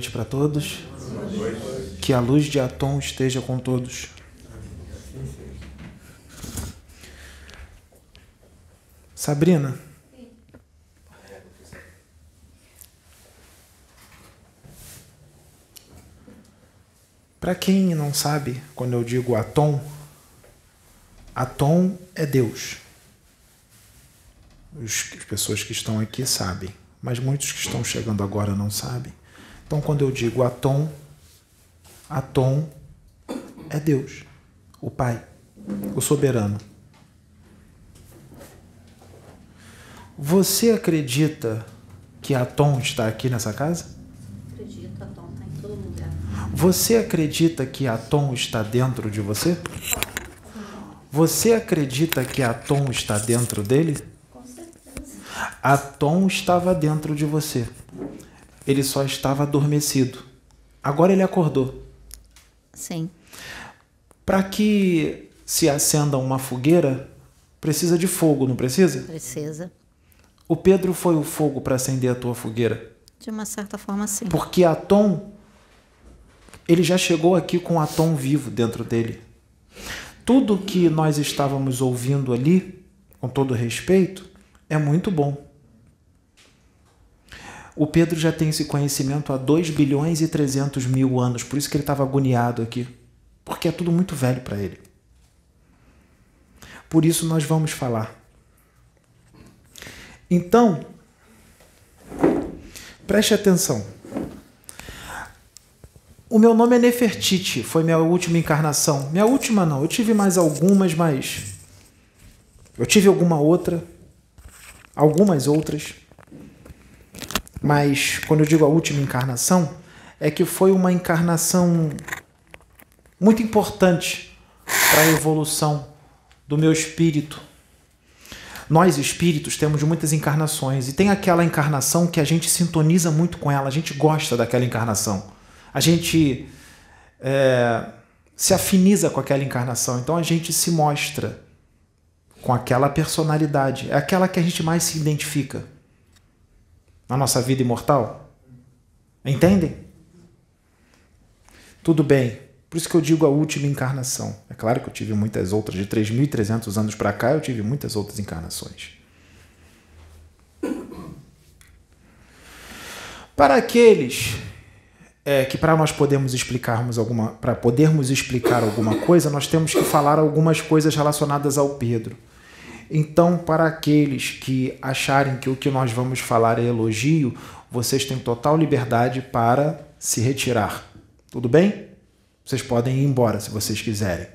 Noite para todos. Que a luz de Atom esteja com todos. Sabrina. Para quem não sabe, quando eu digo Atom, Atom é Deus. As pessoas que estão aqui sabem, mas muitos que estão chegando agora não sabem. Então, quando eu digo Atom, Atom é Deus, o Pai, o soberano. Você acredita que Atom está aqui nessa casa? Acredito, Atom está em todo lugar. Você acredita que Atom está dentro de você? Você acredita que Atom está dentro dele? Com certeza. Atom estava dentro de você. Ele só estava adormecido. Agora ele acordou. Sim. Para que se acenda uma fogueira, precisa de fogo, não precisa? Precisa. O Pedro foi o fogo para acender a tua fogueira. De uma certa forma, sim. Porque Atom, ele já chegou aqui com Atom vivo dentro dele. Tudo que nós estávamos ouvindo ali, com todo respeito, é muito bom. O Pedro já tem esse conhecimento há 2 bilhões e 300 mil anos, por isso que ele estava agoniado aqui. Porque é tudo muito velho para ele. Por isso nós vamos falar. Então, preste atenção. O meu nome é Nefertiti, foi minha última encarnação. Minha última não, eu tive mais algumas, mas. Eu tive alguma outra, algumas outras. Mas quando eu digo a última encarnação, é que foi uma encarnação muito importante para a evolução do meu espírito. Nós espíritos temos muitas encarnações e tem aquela encarnação que a gente sintoniza muito com ela, a gente gosta daquela encarnação a gente é, se afiniza com aquela encarnação, então a gente se mostra com aquela personalidade, é aquela que a gente mais se identifica na nossa vida imortal. Entendem? Tudo bem. Por isso que eu digo a última encarnação. É claro que eu tive muitas outras, de 3.300 anos para cá, eu tive muitas outras encarnações. Para aqueles é que para nós podermos explicarmos alguma, para podermos explicar alguma coisa, nós temos que falar algumas coisas relacionadas ao Pedro. Então, para aqueles que acharem que o que nós vamos falar é elogio, vocês têm total liberdade para se retirar. Tudo bem? Vocês podem ir embora se vocês quiserem.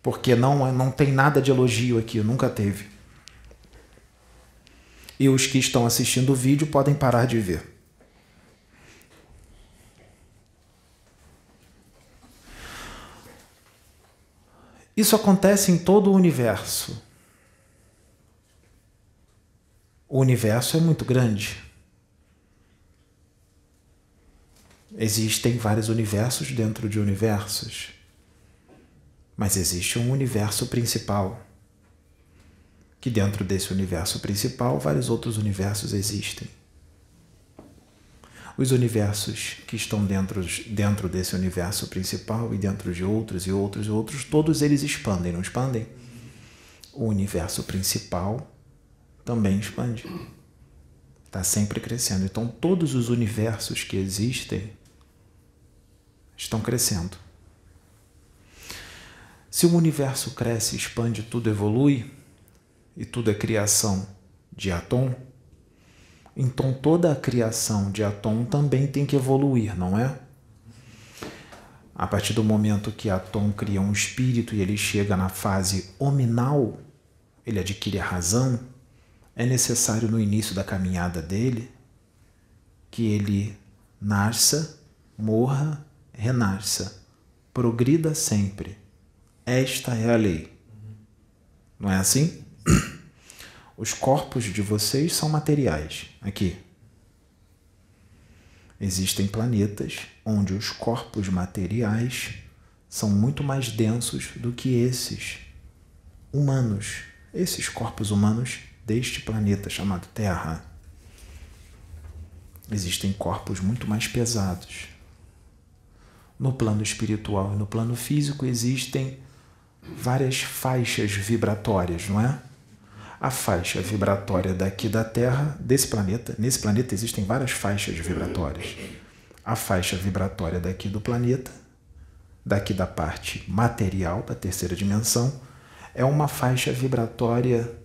Porque não, não tem nada de elogio aqui, nunca teve. E os que estão assistindo o vídeo podem parar de ver. Isso acontece em todo o universo. O universo é muito grande. Existem vários universos dentro de universos. Mas existe um universo principal. Que dentro desse universo principal, vários outros universos existem. Os universos que estão dentro, dentro desse universo principal e dentro de outros e outros e outros, todos eles expandem, não expandem? O universo principal também expande. Está sempre crescendo. Então, todos os universos que existem estão crescendo. Se o universo cresce, expande, tudo evolui, e tudo é criação de Atom, então toda a criação de Atom também tem que evoluir, não é? A partir do momento que Atom cria um espírito e ele chega na fase hominal, ele adquire a razão, é necessário no início da caminhada dele que ele nasça, morra, renasça, progrida sempre. Esta é a lei. Não é assim? Os corpos de vocês são materiais. Aqui. Existem planetas onde os corpos materiais são muito mais densos do que esses humanos, esses corpos humanos deste planeta chamado Terra. Existem corpos muito mais pesados. No plano espiritual e no plano físico existem várias faixas vibratórias, não é? A faixa vibratória daqui da Terra, desse planeta, nesse planeta existem várias faixas vibratórias. A faixa vibratória daqui do planeta, daqui da parte material da terceira dimensão, é uma faixa vibratória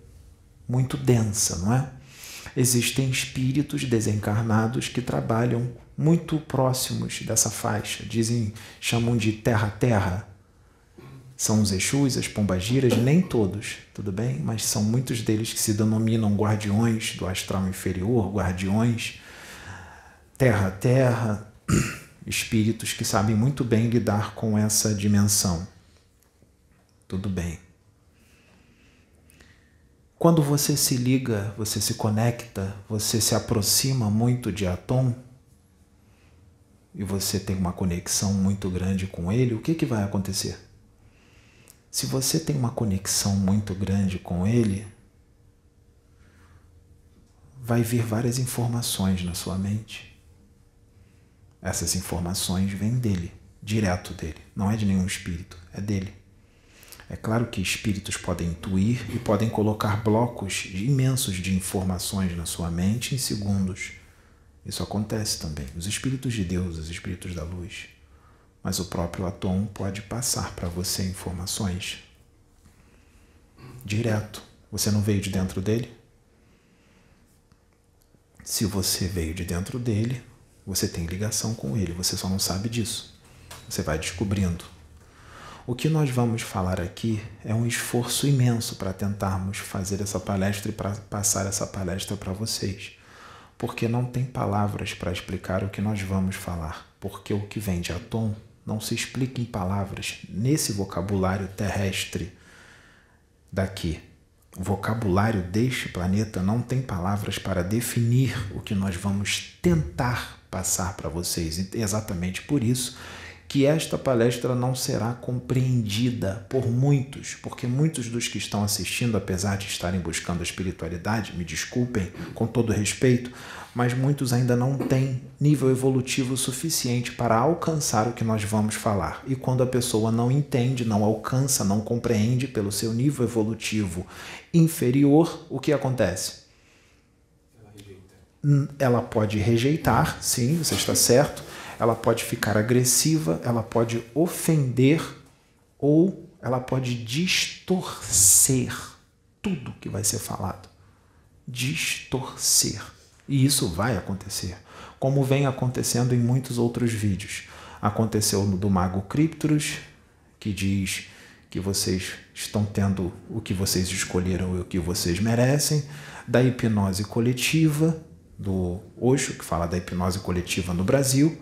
muito densa, não é? Existem espíritos desencarnados que trabalham muito próximos dessa faixa, dizem, chamam de terra-terra. São os Exus, as Pombagiras, nem todos, tudo bem? Mas são muitos deles que se denominam guardiões do astral inferior, guardiões terra-terra, espíritos que sabem muito bem lidar com essa dimensão. Tudo bem. Quando você se liga, você se conecta, você se aproxima muito de Atom e você tem uma conexão muito grande com ele, o que, que vai acontecer? Se você tem uma conexão muito grande com ele, vai vir várias informações na sua mente. Essas informações vêm dele, direto dele, não é de nenhum espírito, é dele. É claro que espíritos podem intuir e podem colocar blocos imensos de informações na sua mente em segundos. Isso acontece também. Os espíritos de Deus, os espíritos da luz. Mas o próprio Atom pode passar para você informações direto. Você não veio de dentro dele? Se você veio de dentro dele, você tem ligação com ele, você só não sabe disso. Você vai descobrindo o que nós vamos falar aqui é um esforço imenso para tentarmos fazer essa palestra e para passar essa palestra para vocês, porque não tem palavras para explicar o que nós vamos falar, porque o que vem de Atom não se explica em palavras nesse vocabulário terrestre daqui. O vocabulário deste planeta não tem palavras para definir o que nós vamos tentar passar para vocês. E exatamente por isso que esta palestra não será compreendida por muitos, porque muitos dos que estão assistindo, apesar de estarem buscando a espiritualidade, me desculpem com todo respeito, mas muitos ainda não têm nível evolutivo suficiente para alcançar o que nós vamos falar. E quando a pessoa não entende, não alcança, não compreende pelo seu nível evolutivo inferior, o que acontece? Ela pode rejeitar, sim, você está certo ela pode ficar agressiva, ela pode ofender ou ela pode distorcer tudo que vai ser falado. Distorcer. E isso vai acontecer, como vem acontecendo em muitos outros vídeos. Aconteceu no do Mago Criptorus, que diz que vocês estão tendo o que vocês escolheram e o que vocês merecem, da hipnose coletiva, do Osho, que fala da hipnose coletiva no Brasil,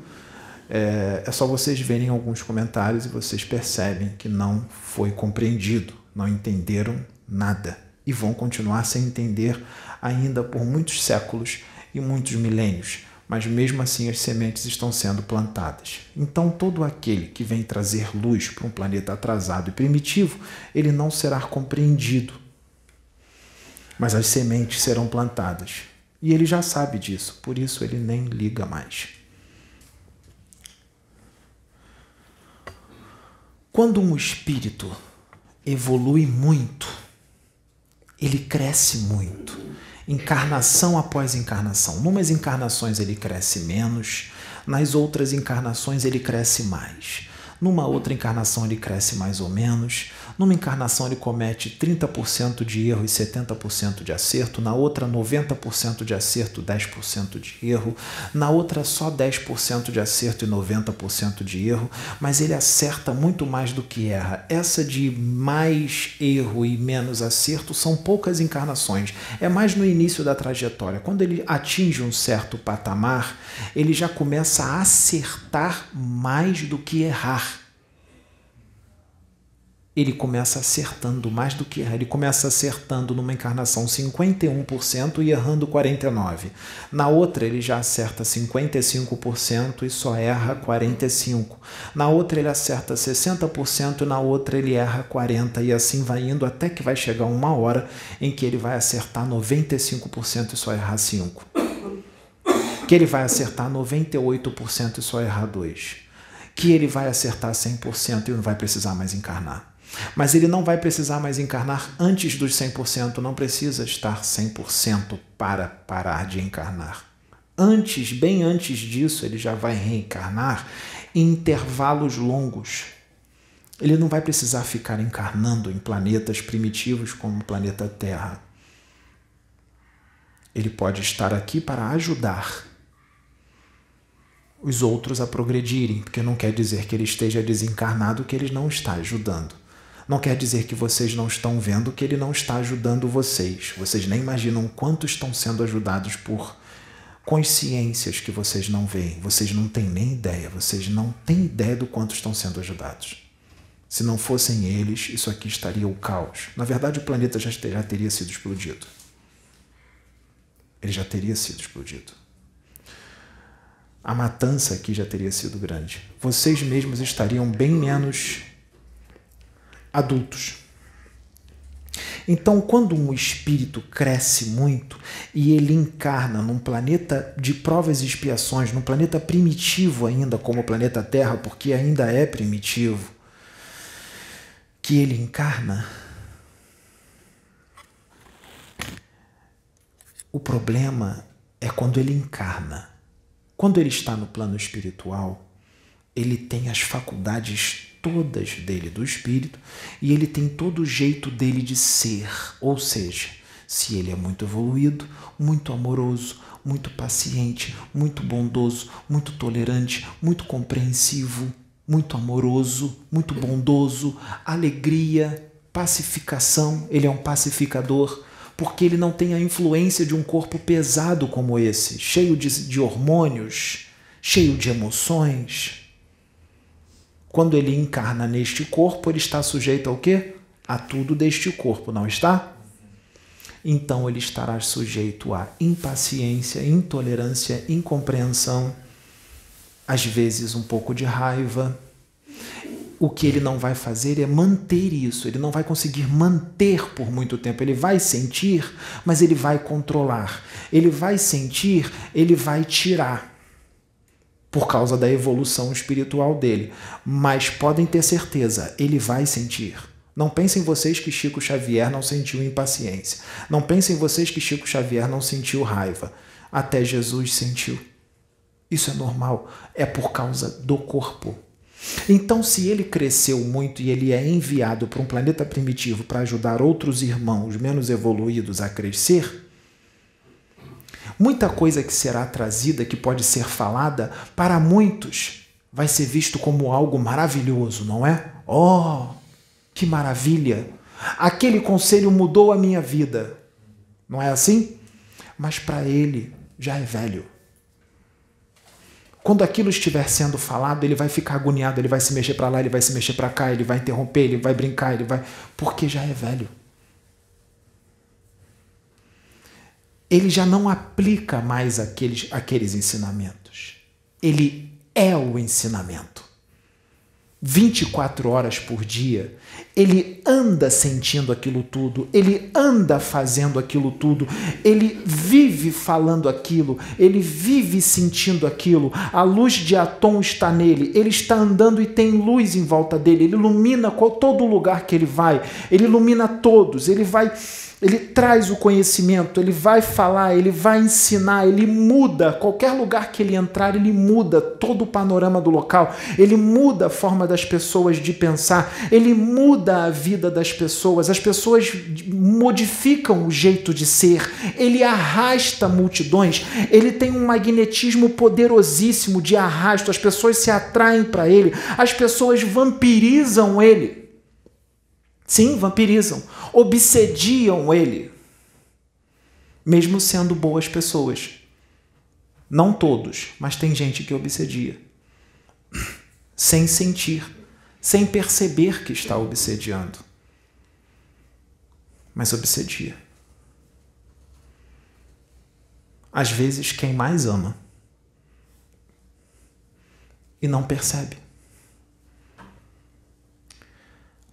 é, é só vocês verem alguns comentários e vocês percebem que não foi compreendido, não entenderam nada e vão continuar sem entender ainda por muitos séculos e muitos milênios, mas mesmo assim as sementes estão sendo plantadas. Então, todo aquele que vem trazer luz para um planeta atrasado e primitivo, ele não será compreendido. Mas as sementes serão plantadas. E ele já sabe disso, por isso ele nem liga mais. Quando um espírito evolui muito, ele cresce muito, encarnação após encarnação. Numas encarnações ele cresce menos, nas outras encarnações ele cresce mais. Numa outra encarnação ele cresce mais ou menos, numa encarnação ele comete 30% de erro e 70% de acerto, na outra 90% de acerto, 10% de erro, na outra só 10% de acerto e 90% de erro, mas ele acerta muito mais do que erra. Essa de mais erro e menos acerto são poucas encarnações, é mais no início da trajetória. Quando ele atinge um certo patamar, ele já começa a acertar mais do que errar ele começa acertando mais do que errar. Ele começa acertando numa encarnação 51% e errando 49%. Na outra, ele já acerta 55% e só erra 45%. Na outra, ele acerta 60% e na outra, ele erra 40%. E assim vai indo até que vai chegar uma hora em que ele vai acertar 95% e só errar 5%. que ele vai acertar 98% e só errar 2%, que ele vai acertar 100% e não vai precisar mais encarnar. Mas ele não vai precisar mais encarnar antes dos 100%, não precisa estar 100% para parar de encarnar. Antes, bem antes disso, ele já vai reencarnar em intervalos longos. Ele não vai precisar ficar encarnando em planetas primitivos como o planeta Terra. Ele pode estar aqui para ajudar os outros a progredirem, porque não quer dizer que ele esteja desencarnado que ele não está ajudando. Não quer dizer que vocês não estão vendo que ele não está ajudando vocês. Vocês nem imaginam quanto estão sendo ajudados por consciências que vocês não veem. Vocês não têm nem ideia. Vocês não têm ideia do quanto estão sendo ajudados. Se não fossem eles, isso aqui estaria o caos. Na verdade, o planeta já, já teria sido explodido. Ele já teria sido explodido. A matança aqui já teria sido grande. Vocês mesmos estariam bem menos adultos. Então, quando um espírito cresce muito e ele encarna num planeta de provas e expiações, num planeta primitivo ainda, como o planeta Terra, porque ainda é primitivo, que ele encarna, o problema é quando ele encarna. Quando ele está no plano espiritual, ele tem as faculdades todas dele do espírito e ele tem todo o jeito dele de ser, ou seja, se ele é muito evoluído, muito amoroso, muito paciente, muito bondoso, muito tolerante, muito compreensivo, muito amoroso, muito bondoso, alegria, pacificação, ele é um pacificador, porque ele não tem a influência de um corpo pesado como esse, cheio de, de hormônios, cheio de emoções. Quando ele encarna neste corpo, ele está sujeito ao quê? A tudo deste corpo, não está? Então ele estará sujeito a impaciência, intolerância, incompreensão, às vezes um pouco de raiva. O que ele não vai fazer é manter isso, ele não vai conseguir manter por muito tempo. Ele vai sentir, mas ele vai controlar. Ele vai sentir, ele vai tirar por causa da evolução espiritual dele. Mas podem ter certeza, ele vai sentir. Não pensem vocês que Chico Xavier não sentiu impaciência. Não pensem vocês que Chico Xavier não sentiu raiva. Até Jesus sentiu. Isso é normal, é por causa do corpo. Então, se ele cresceu muito e ele é enviado para um planeta primitivo para ajudar outros irmãos menos evoluídos a crescer, Muita coisa que será trazida, que pode ser falada, para muitos vai ser visto como algo maravilhoso, não é? Oh, que maravilha! Aquele conselho mudou a minha vida. Não é assim? Mas para ele já é velho. Quando aquilo estiver sendo falado, ele vai ficar agoniado, ele vai se mexer para lá, ele vai se mexer para cá, ele vai interromper, ele vai brincar, ele vai. Porque já é velho. Ele já não aplica mais aqueles, aqueles ensinamentos. Ele é o ensinamento. 24 horas por dia, ele anda sentindo aquilo tudo, ele anda fazendo aquilo tudo, ele vive falando aquilo, ele vive sentindo aquilo. A luz de Atom está nele, ele está andando e tem luz em volta dele, ele ilumina todo lugar que ele vai, ele ilumina todos, ele vai ele traz o conhecimento, ele vai falar, ele vai ensinar, ele muda. Qualquer lugar que ele entrar, ele muda todo o panorama do local, ele muda a forma das pessoas de pensar, ele muda a vida das pessoas, as pessoas modificam o jeito de ser, ele arrasta multidões, ele tem um magnetismo poderosíssimo de arrasto, as pessoas se atraem para ele, as pessoas vampirizam ele. Sim, vampirizam, obsediam ele, mesmo sendo boas pessoas. Não todos, mas tem gente que obsedia, sem sentir, sem perceber que está obsediando. Mas obsedia. Às vezes, quem mais ama e não percebe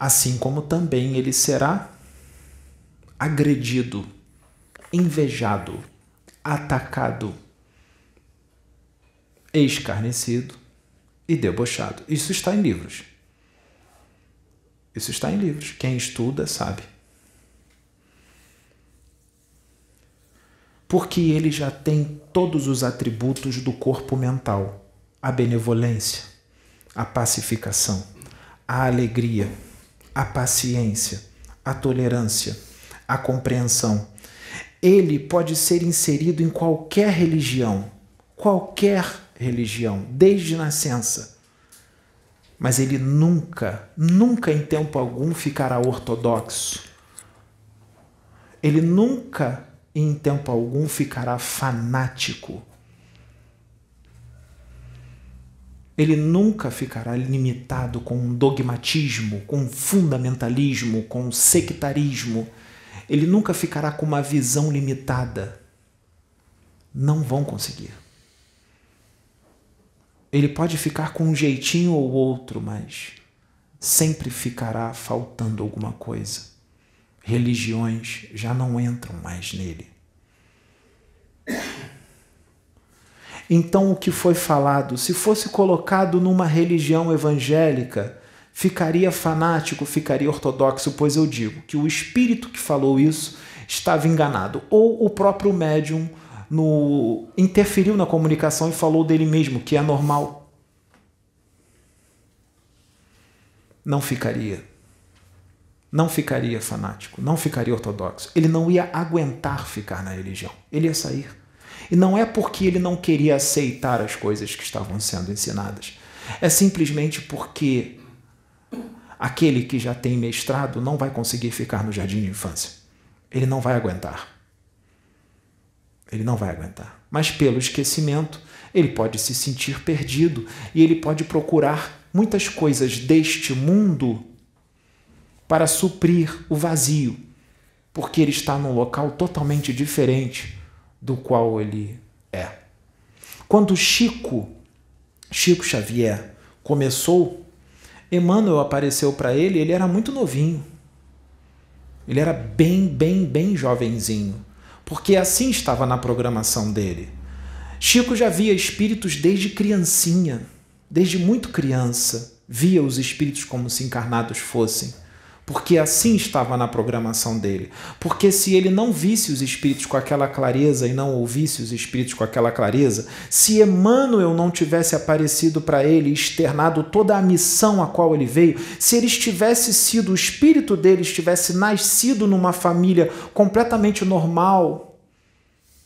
assim como também ele será agredido, invejado, atacado escarnecido e debochado. Isso está em livros. Isso está em livros. Quem estuda sabe. Porque ele já tem todos os atributos do corpo mental: a benevolência, a pacificação, a alegria, a paciência, a tolerância, a compreensão. Ele pode ser inserido em qualquer religião, qualquer religião, desde nascença. Mas ele nunca, nunca em tempo algum ficará ortodoxo. Ele nunca em tempo algum ficará fanático. Ele nunca ficará limitado com um dogmatismo, com um fundamentalismo, com um sectarismo. Ele nunca ficará com uma visão limitada. Não vão conseguir. Ele pode ficar com um jeitinho ou outro, mas sempre ficará faltando alguma coisa. Religiões já não entram mais nele. Então, o que foi falado, se fosse colocado numa religião evangélica, ficaria fanático, ficaria ortodoxo, pois eu digo que o espírito que falou isso estava enganado, ou o próprio médium no, interferiu na comunicação e falou dele mesmo, que é normal. Não ficaria. Não ficaria fanático, não ficaria ortodoxo. Ele não ia aguentar ficar na religião. Ele ia sair. E não é porque ele não queria aceitar as coisas que estavam sendo ensinadas. É simplesmente porque aquele que já tem mestrado não vai conseguir ficar no jardim de infância. Ele não vai aguentar. Ele não vai aguentar. Mas pelo esquecimento, ele pode se sentir perdido e ele pode procurar muitas coisas deste mundo para suprir o vazio, porque ele está num local totalmente diferente do qual ele é. Quando Chico, Chico Xavier, começou, Emmanuel apareceu para ele, ele era muito novinho. Ele era bem, bem, bem jovenzinho, porque assim estava na programação dele. Chico já via espíritos desde criancinha, desde muito criança, via os espíritos como se encarnados fossem porque assim estava na programação dele. Porque se ele não visse os espíritos com aquela clareza e não ouvisse os espíritos com aquela clareza, se Emmanuel não tivesse aparecido para ele e externado toda a missão a qual ele veio, se ele tivesse sido, o espírito dele estivesse nascido numa família completamente normal,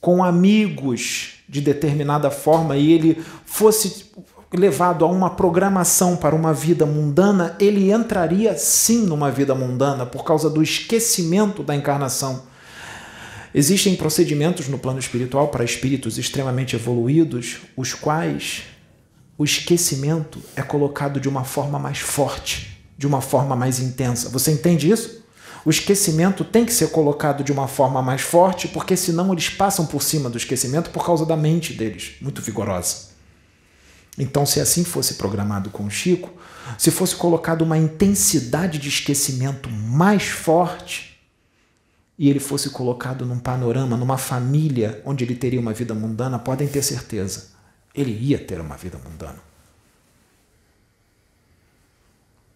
com amigos de determinada forma, e ele fosse levado a uma programação para uma vida mundana, ele entraria sim numa vida mundana por causa do esquecimento da encarnação. Existem procedimentos no plano espiritual para espíritos extremamente evoluídos, os quais o esquecimento é colocado de uma forma mais forte, de uma forma mais intensa. Você entende isso? O esquecimento tem que ser colocado de uma forma mais forte, porque senão eles passam por cima do esquecimento por causa da mente deles, muito vigorosa. Então, se assim fosse programado com o Chico, se fosse colocado uma intensidade de esquecimento mais forte, e ele fosse colocado num panorama, numa família onde ele teria uma vida mundana, podem ter certeza, ele ia ter uma vida mundana.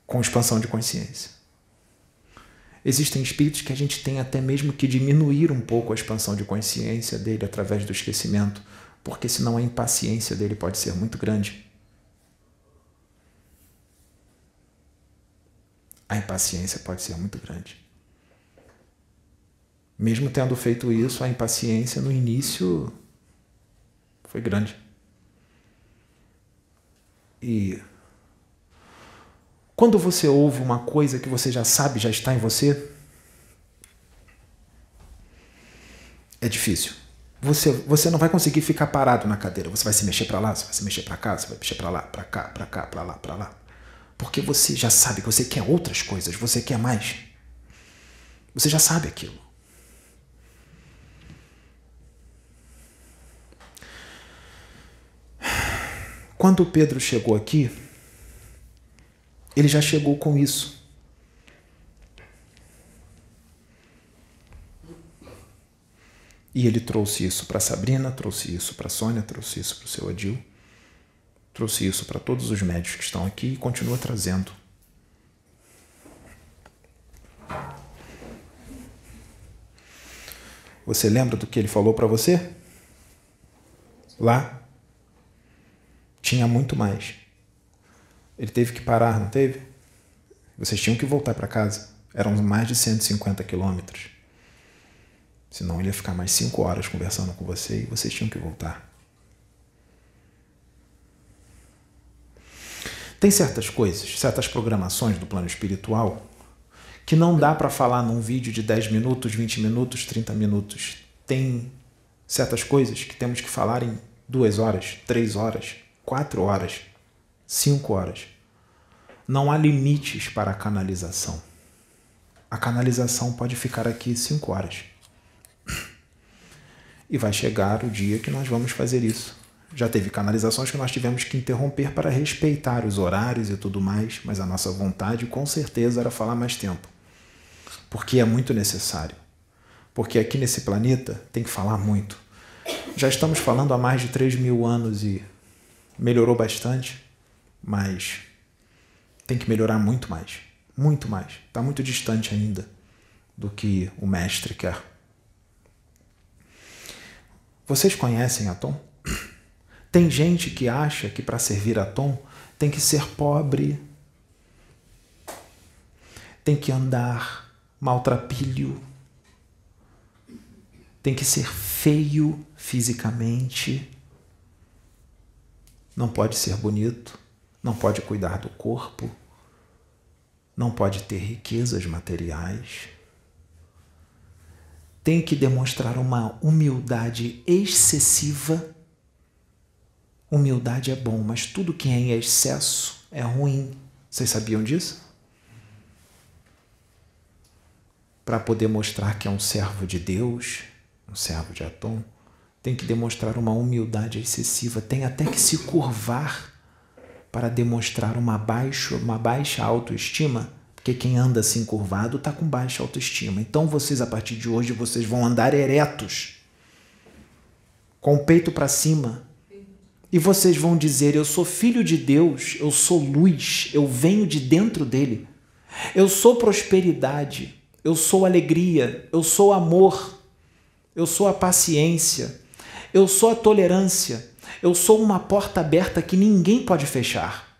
Com expansão de consciência. Existem espíritos que a gente tem até mesmo que diminuir um pouco a expansão de consciência dele através do esquecimento porque senão a impaciência dele pode ser muito grande. A impaciência pode ser muito grande. Mesmo tendo feito isso, a impaciência no início foi grande. E quando você ouve uma coisa que você já sabe, já está em você, é difícil você, você não vai conseguir ficar parado na cadeira. Você vai se mexer para lá, você vai se mexer para cá, você vai mexer para lá, para cá, para cá, para lá, para lá. Porque você já sabe que você quer outras coisas, você quer mais. Você já sabe aquilo. Quando Pedro chegou aqui, ele já chegou com isso. E ele trouxe isso para Sabrina, trouxe isso para Sônia, trouxe isso para o seu Adil. Trouxe isso para todos os médios que estão aqui e continua trazendo. Você lembra do que ele falou para você? Lá tinha muito mais. Ele teve que parar, não teve? Vocês tinham que voltar para casa. Eram mais de 150 quilômetros. Senão ele ia ficar mais cinco horas conversando com você e vocês tinham que voltar. Tem certas coisas, certas programações do plano espiritual que não dá para falar num vídeo de 10 minutos, 20 minutos, 30 minutos. Tem certas coisas que temos que falar em duas horas, três horas, quatro horas, cinco horas. Não há limites para a canalização. A canalização pode ficar aqui cinco horas. E vai chegar o dia que nós vamos fazer isso. Já teve canalizações que nós tivemos que interromper para respeitar os horários e tudo mais, mas a nossa vontade com certeza era falar mais tempo. Porque é muito necessário. Porque aqui nesse planeta tem que falar muito. Já estamos falando há mais de 3 mil anos e melhorou bastante, mas tem que melhorar muito mais. Muito mais. Está muito distante ainda do que o mestre quer. Vocês conhecem Atom? Tem gente que acha que para servir Atom tem que ser pobre, tem que andar maltrapilho, tem que ser feio fisicamente, não pode ser bonito, não pode cuidar do corpo, não pode ter riquezas materiais. Tem que demonstrar uma humildade excessiva. Humildade é bom, mas tudo que é em excesso é ruim. Vocês sabiam disso? Para poder mostrar que é um servo de Deus, um servo de Atom, tem que demonstrar uma humildade excessiva, tem até que se curvar para demonstrar uma baixa, uma baixa autoestima, porque quem anda assim curvado está com baixa autoestima. Então vocês a partir de hoje vocês vão andar eretos, com o peito para cima, e vocês vão dizer: Eu sou filho de Deus, eu sou luz, eu venho de dentro dele. Eu sou prosperidade, eu sou alegria, eu sou amor, eu sou a paciência, eu sou a tolerância, eu sou uma porta aberta que ninguém pode fechar.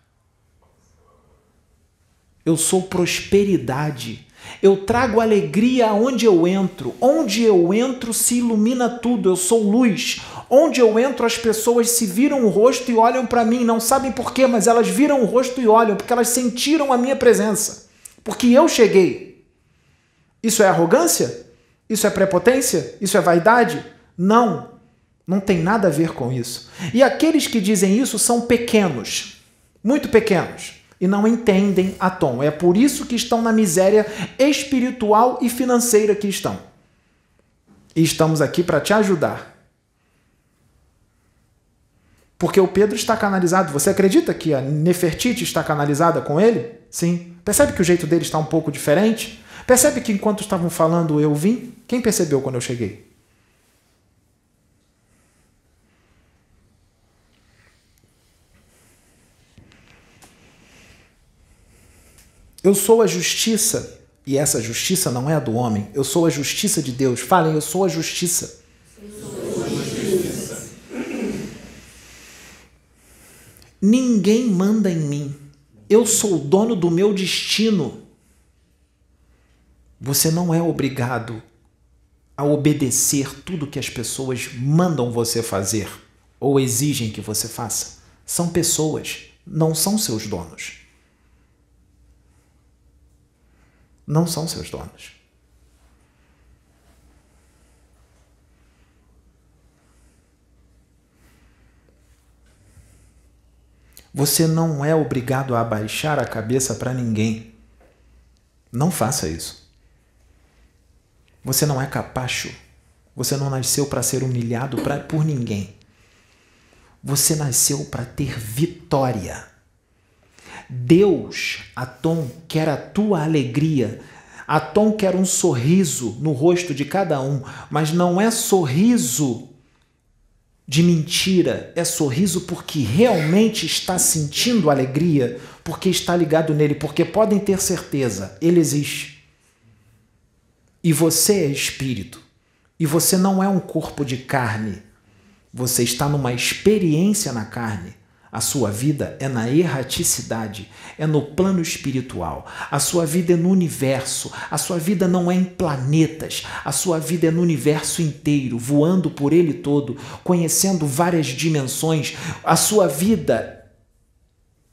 Eu sou prosperidade. Eu trago alegria aonde eu entro. Onde eu entro se ilumina tudo. Eu sou luz. Onde eu entro, as pessoas se viram o rosto e olham para mim. Não sabem porquê, mas elas viram o rosto e olham, porque elas sentiram a minha presença. Porque eu cheguei. Isso é arrogância? Isso é prepotência? Isso é vaidade? Não. Não tem nada a ver com isso. E aqueles que dizem isso são pequenos, muito pequenos, e não entendem a tom. É por isso que estão na miséria espiritual e financeira que estão. E estamos aqui para te ajudar. Porque o Pedro está canalizado. Você acredita que a Nefertiti está canalizada com ele? Sim. Percebe que o jeito dele está um pouco diferente? Percebe que enquanto estavam falando eu vim? Quem percebeu quando eu cheguei? Eu sou a justiça, e essa justiça não é a do homem, eu sou a justiça de Deus. Falem, eu sou a justiça. Ninguém manda em mim. Eu sou o dono do meu destino. Você não é obrigado a obedecer tudo que as pessoas mandam você fazer ou exigem que você faça. São pessoas, não são seus donos. Não são seus donos. Você não é obrigado a abaixar a cabeça para ninguém. Não faça isso. Você não é capacho. Você não nasceu para ser humilhado pra, por ninguém. Você nasceu para ter vitória. Deus, Atom, quer a tua alegria. Atom quer um sorriso no rosto de cada um, mas não é sorriso de mentira é sorriso porque realmente está sentindo alegria, porque está ligado nele, porque podem ter certeza, ele existe. E você é espírito. E você não é um corpo de carne. Você está numa experiência na carne. A sua vida é na erraticidade, é no plano espiritual. A sua vida é no universo. A sua vida não é em planetas. A sua vida é no universo inteiro, voando por ele todo, conhecendo várias dimensões. A sua vida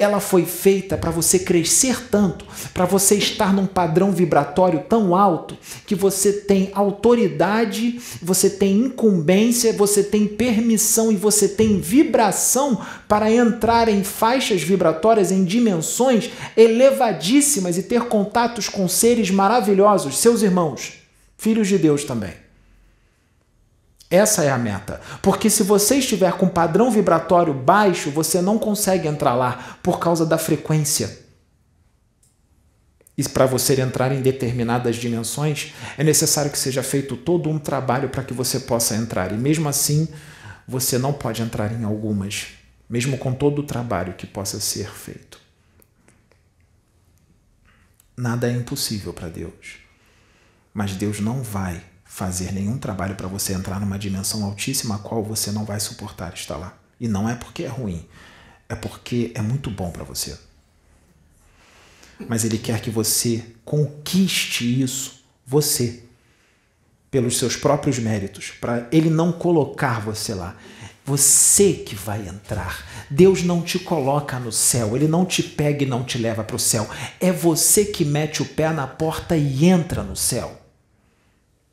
ela foi feita para você crescer tanto, para você estar num padrão vibratório tão alto que você tem autoridade, você tem incumbência, você tem permissão e você tem vibração para entrar em faixas vibratórias, em dimensões elevadíssimas e ter contatos com seres maravilhosos, seus irmãos, filhos de Deus também. Essa é a meta. Porque se você estiver com padrão vibratório baixo, você não consegue entrar lá por causa da frequência. E para você entrar em determinadas dimensões, é necessário que seja feito todo um trabalho para que você possa entrar. E mesmo assim, você não pode entrar em algumas, mesmo com todo o trabalho que possa ser feito. Nada é impossível para Deus. Mas Deus não vai fazer nenhum trabalho para você entrar numa dimensão altíssima a qual você não vai suportar estar lá. E não é porque é ruim, é porque é muito bom para você. Mas ele quer que você conquiste isso, você, pelos seus próprios méritos, para ele não colocar você lá. Você que vai entrar. Deus não te coloca no céu, ele não te pega e não te leva para o céu. É você que mete o pé na porta e entra no céu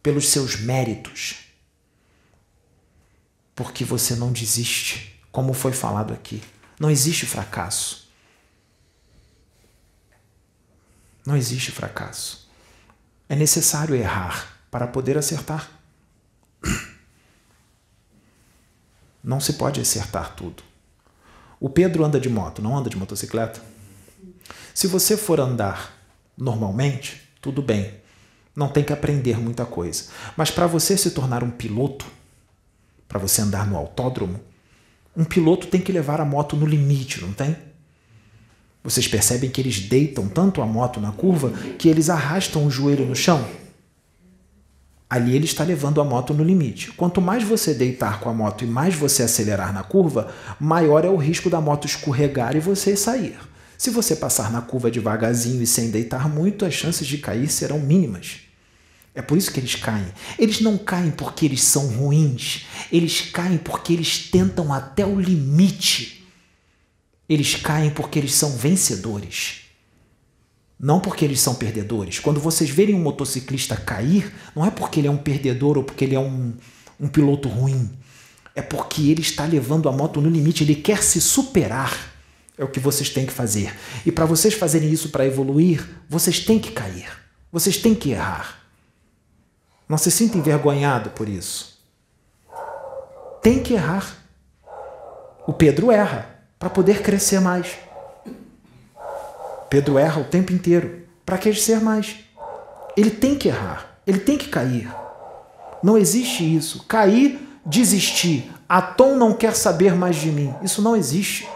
pelos seus méritos. Porque você não desiste, como foi falado aqui. Não existe fracasso. Não existe fracasso. É necessário errar para poder acertar. Não se pode acertar tudo. O Pedro anda de moto, não anda de motocicleta? Se você for andar normalmente, tudo bem não tem que aprender muita coisa. Mas para você se tornar um piloto, para você andar no autódromo, um piloto tem que levar a moto no limite, não tem? Vocês percebem que eles deitam tanto a moto na curva que eles arrastam o joelho no chão? Ali ele está levando a moto no limite. Quanto mais você deitar com a moto e mais você acelerar na curva, maior é o risco da moto escorregar e você sair. Se você passar na curva devagarzinho e sem deitar muito, as chances de cair serão mínimas. É por isso que eles caem. Eles não caem porque eles são ruins. Eles caem porque eles tentam até o limite. Eles caem porque eles são vencedores. Não porque eles são perdedores. Quando vocês verem um motociclista cair, não é porque ele é um perdedor ou porque ele é um, um piloto ruim. É porque ele está levando a moto no limite, ele quer se superar. É o que vocês têm que fazer. E para vocês fazerem isso para evoluir, vocês têm que cair. Vocês têm que errar. Não se sinta envergonhado por isso. Tem que errar. O Pedro erra para poder crescer mais. Pedro erra o tempo inteiro para crescer mais. Ele tem que errar, ele tem que cair. Não existe isso. Cair, desistir. Atom não quer saber mais de mim. Isso não existe.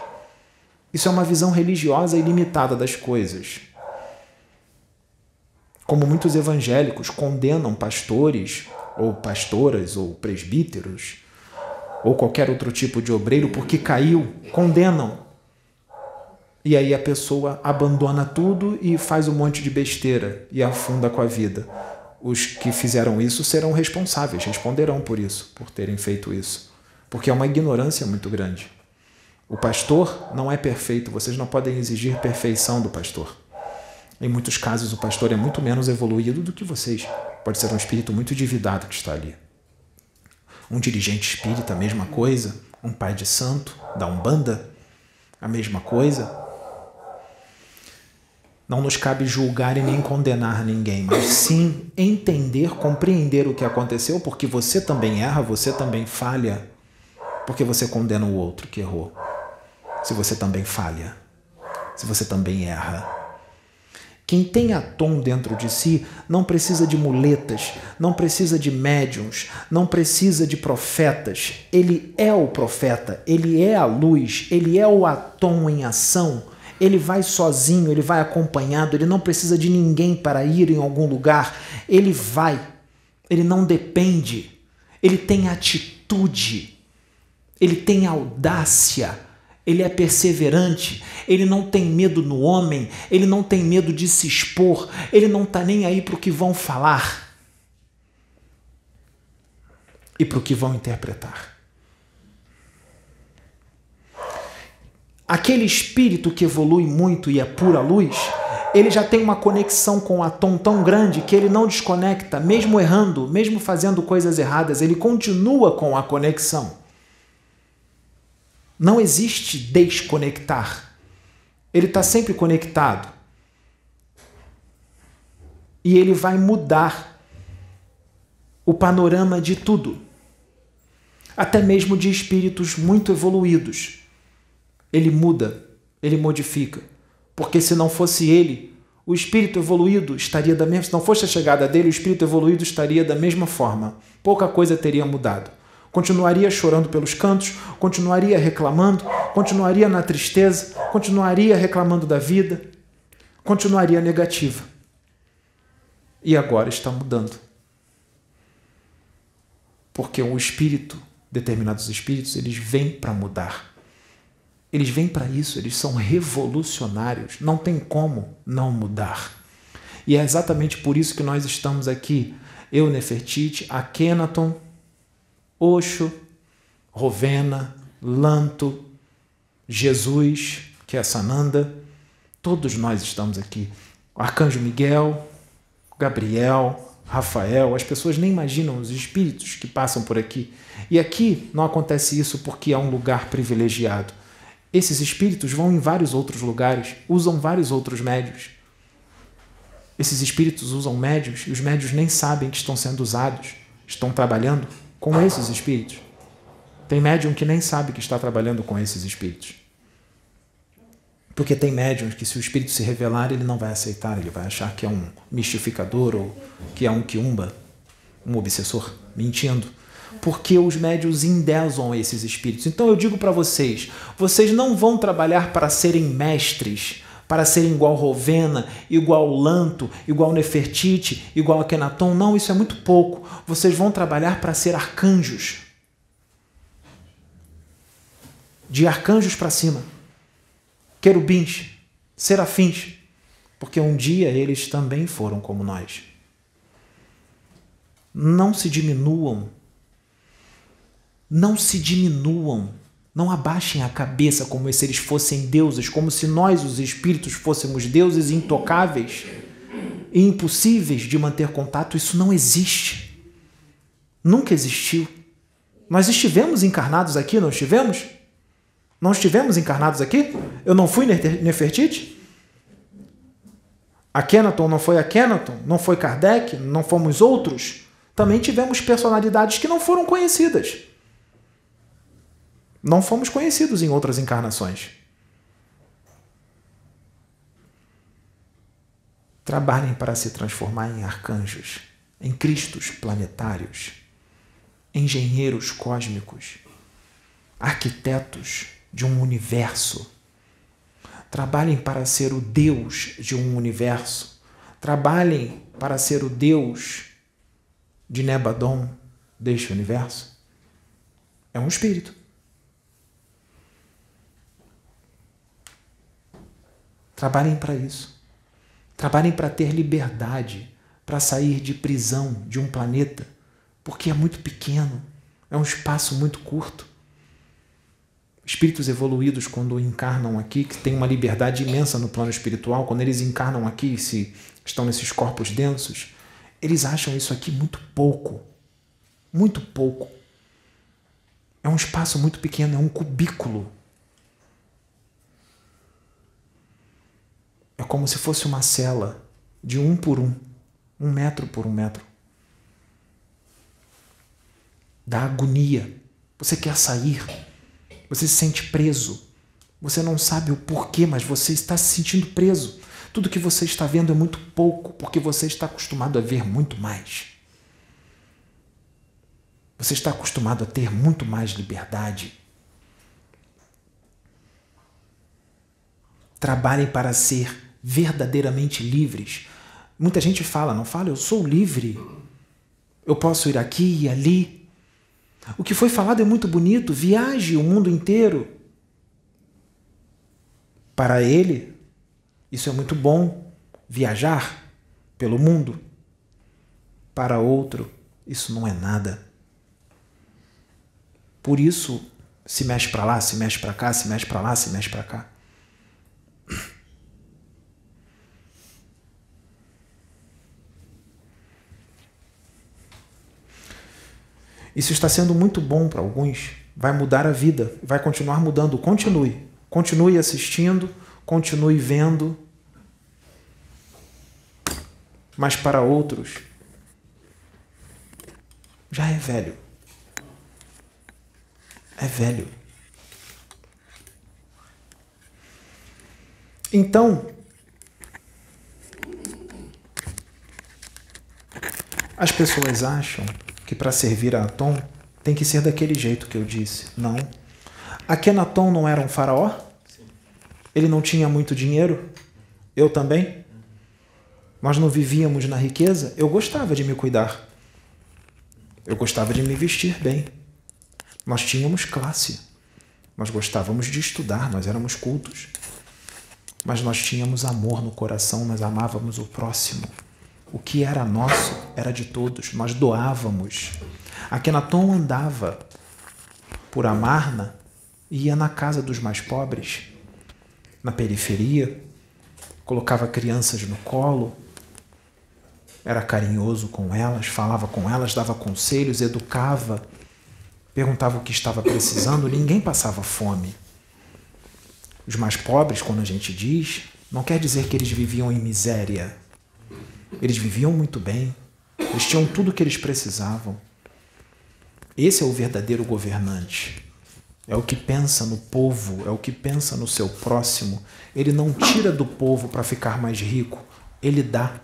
Isso é uma visão religiosa e limitada das coisas como muitos evangélicos condenam pastores ou pastoras ou presbíteros ou qualquer outro tipo de obreiro porque caiu, condenam. E aí a pessoa abandona tudo e faz um monte de besteira e afunda com a vida. Os que fizeram isso serão responsáveis, responderão por isso, por terem feito isso. Porque é uma ignorância muito grande. O pastor não é perfeito, vocês não podem exigir perfeição do pastor. Em muitos casos, o pastor é muito menos evoluído do que vocês. Pode ser um espírito muito dividado que está ali. Um dirigente espírita, a mesma coisa. Um pai de santo, da Umbanda, a mesma coisa. Não nos cabe julgar e nem condenar ninguém, mas sim entender, compreender o que aconteceu, porque você também erra, você também falha, porque você condena o outro que errou. Se você também falha, se você também erra Quem tem Atom dentro de si não precisa de muletas, não precisa de médiums, não precisa de profetas. Ele é o profeta, ele é a luz, ele é o Atom em ação. Ele vai sozinho, ele vai acompanhado, ele não precisa de ninguém para ir em algum lugar. Ele vai, ele não depende, ele tem atitude, ele tem audácia ele é perseverante, ele não tem medo no homem, ele não tem medo de se expor, ele não está nem aí para o que vão falar e para o que vão interpretar. Aquele espírito que evolui muito e é pura luz, ele já tem uma conexão com o Atom tão grande que ele não desconecta, mesmo errando, mesmo fazendo coisas erradas, ele continua com a conexão. Não existe desconectar. Ele está sempre conectado. E ele vai mudar o panorama de tudo, até mesmo de espíritos muito evoluídos. Ele muda, ele modifica. Porque se não fosse ele, o espírito evoluído estaria da mesma, se não fosse a chegada dele, o espírito evoluído estaria da mesma forma. Pouca coisa teria mudado continuaria chorando pelos cantos, continuaria reclamando, continuaria na tristeza, continuaria reclamando da vida, continuaria negativa. E agora está mudando. Porque o espírito, determinados espíritos, eles vêm para mudar. Eles vêm para isso, eles são revolucionários, não tem como não mudar. E é exatamente por isso que nós estamos aqui, eu, Nefertiti, Akhenaton, Osho, Rovena, Lanto, Jesus, que é Sananda, todos nós estamos aqui. Arcanjo Miguel, Gabriel, Rafael, as pessoas nem imaginam os espíritos que passam por aqui. E aqui não acontece isso porque é um lugar privilegiado. Esses espíritos vão em vários outros lugares, usam vários outros médios. Esses espíritos usam médios e os médios nem sabem que estão sendo usados, estão trabalhando com esses espíritos. Tem médium que nem sabe que está trabalhando com esses espíritos. Porque tem médiums que, se o espírito se revelar, ele não vai aceitar, ele vai achar que é um mistificador ou que é um quiumba, um obsessor, mentindo. Porque os médios endeuam esses espíritos. Então eu digo para vocês: vocês não vão trabalhar para serem mestres, para serem igual Rovena, igual Lanto, igual Nefertiti, igual Akenaton. Não, isso é muito pouco. Vocês vão trabalhar para ser arcanjos. De arcanjos para cima. Querubins, serafins. Porque um dia eles também foram como nós. Não se diminuam. Não se diminuam não abaixem a cabeça como se eles fossem deuses, como se nós, os espíritos, fôssemos deuses intocáveis e impossíveis de manter contato. Isso não existe. Nunca existiu. Nós estivemos encarnados aqui, não estivemos? Não estivemos encarnados aqui? Eu não fui Nefertiti? Akhenaton não foi Akhenaton? Não foi Kardec? Não fomos outros? Também tivemos personalidades que não foram conhecidas. Não fomos conhecidos em outras encarnações. Trabalhem para se transformar em arcanjos, em cristos planetários, engenheiros cósmicos, arquitetos de um universo. Trabalhem para ser o Deus de um universo. Trabalhem para ser o Deus de Nebadon deste universo. É um espírito. Trabalhem para isso. Trabalhem para ter liberdade, para sair de prisão de um planeta, porque é muito pequeno, é um espaço muito curto. Espíritos evoluídos, quando encarnam aqui, que têm uma liberdade imensa no plano espiritual, quando eles encarnam aqui, se estão nesses corpos densos, eles acham isso aqui muito pouco. Muito pouco. É um espaço muito pequeno, é um cubículo É como se fosse uma cela de um por um, um metro por um metro. Da agonia. Você quer sair, você se sente preso. Você não sabe o porquê, mas você está se sentindo preso. Tudo que você está vendo é muito pouco, porque você está acostumado a ver muito mais. Você está acostumado a ter muito mais liberdade. Trabalhem para ser verdadeiramente livres. Muita gente fala, não fala, eu sou livre. Eu posso ir aqui e ali. O que foi falado é muito bonito. Viaje o mundo inteiro. Para ele, isso é muito bom. Viajar pelo mundo. Para outro, isso não é nada. Por isso, se mexe para lá, se mexe para cá, se mexe para lá, se mexe para cá. Isso está sendo muito bom para alguns. Vai mudar a vida, vai continuar mudando. Continue. Continue assistindo, continue vendo. Mas para outros, já é velho. É velho. Então, as pessoas acham que para servir a Atom tem que ser daquele jeito que eu disse. Não. Akenaton não era um faraó? Ele não tinha muito dinheiro? Eu também? Nós não vivíamos na riqueza? Eu gostava de me cuidar. Eu gostava de me vestir bem. Nós tínhamos classe. Nós gostávamos de estudar, nós éramos cultos. Mas nós tínhamos amor no coração, nós amávamos o próximo. O que era nosso era de todos, nós doávamos. Akenaton andava por Amarna e ia na casa dos mais pobres, na periferia, colocava crianças no colo, era carinhoso com elas, falava com elas, dava conselhos, educava, perguntava o que estava precisando, ninguém passava fome. Os mais pobres, quando a gente diz, não quer dizer que eles viviam em miséria, eles viviam muito bem, eles tinham tudo o que eles precisavam. Esse é o verdadeiro governante. É o que pensa no povo, é o que pensa no seu próximo. Ele não tira do povo para ficar mais rico, ele dá.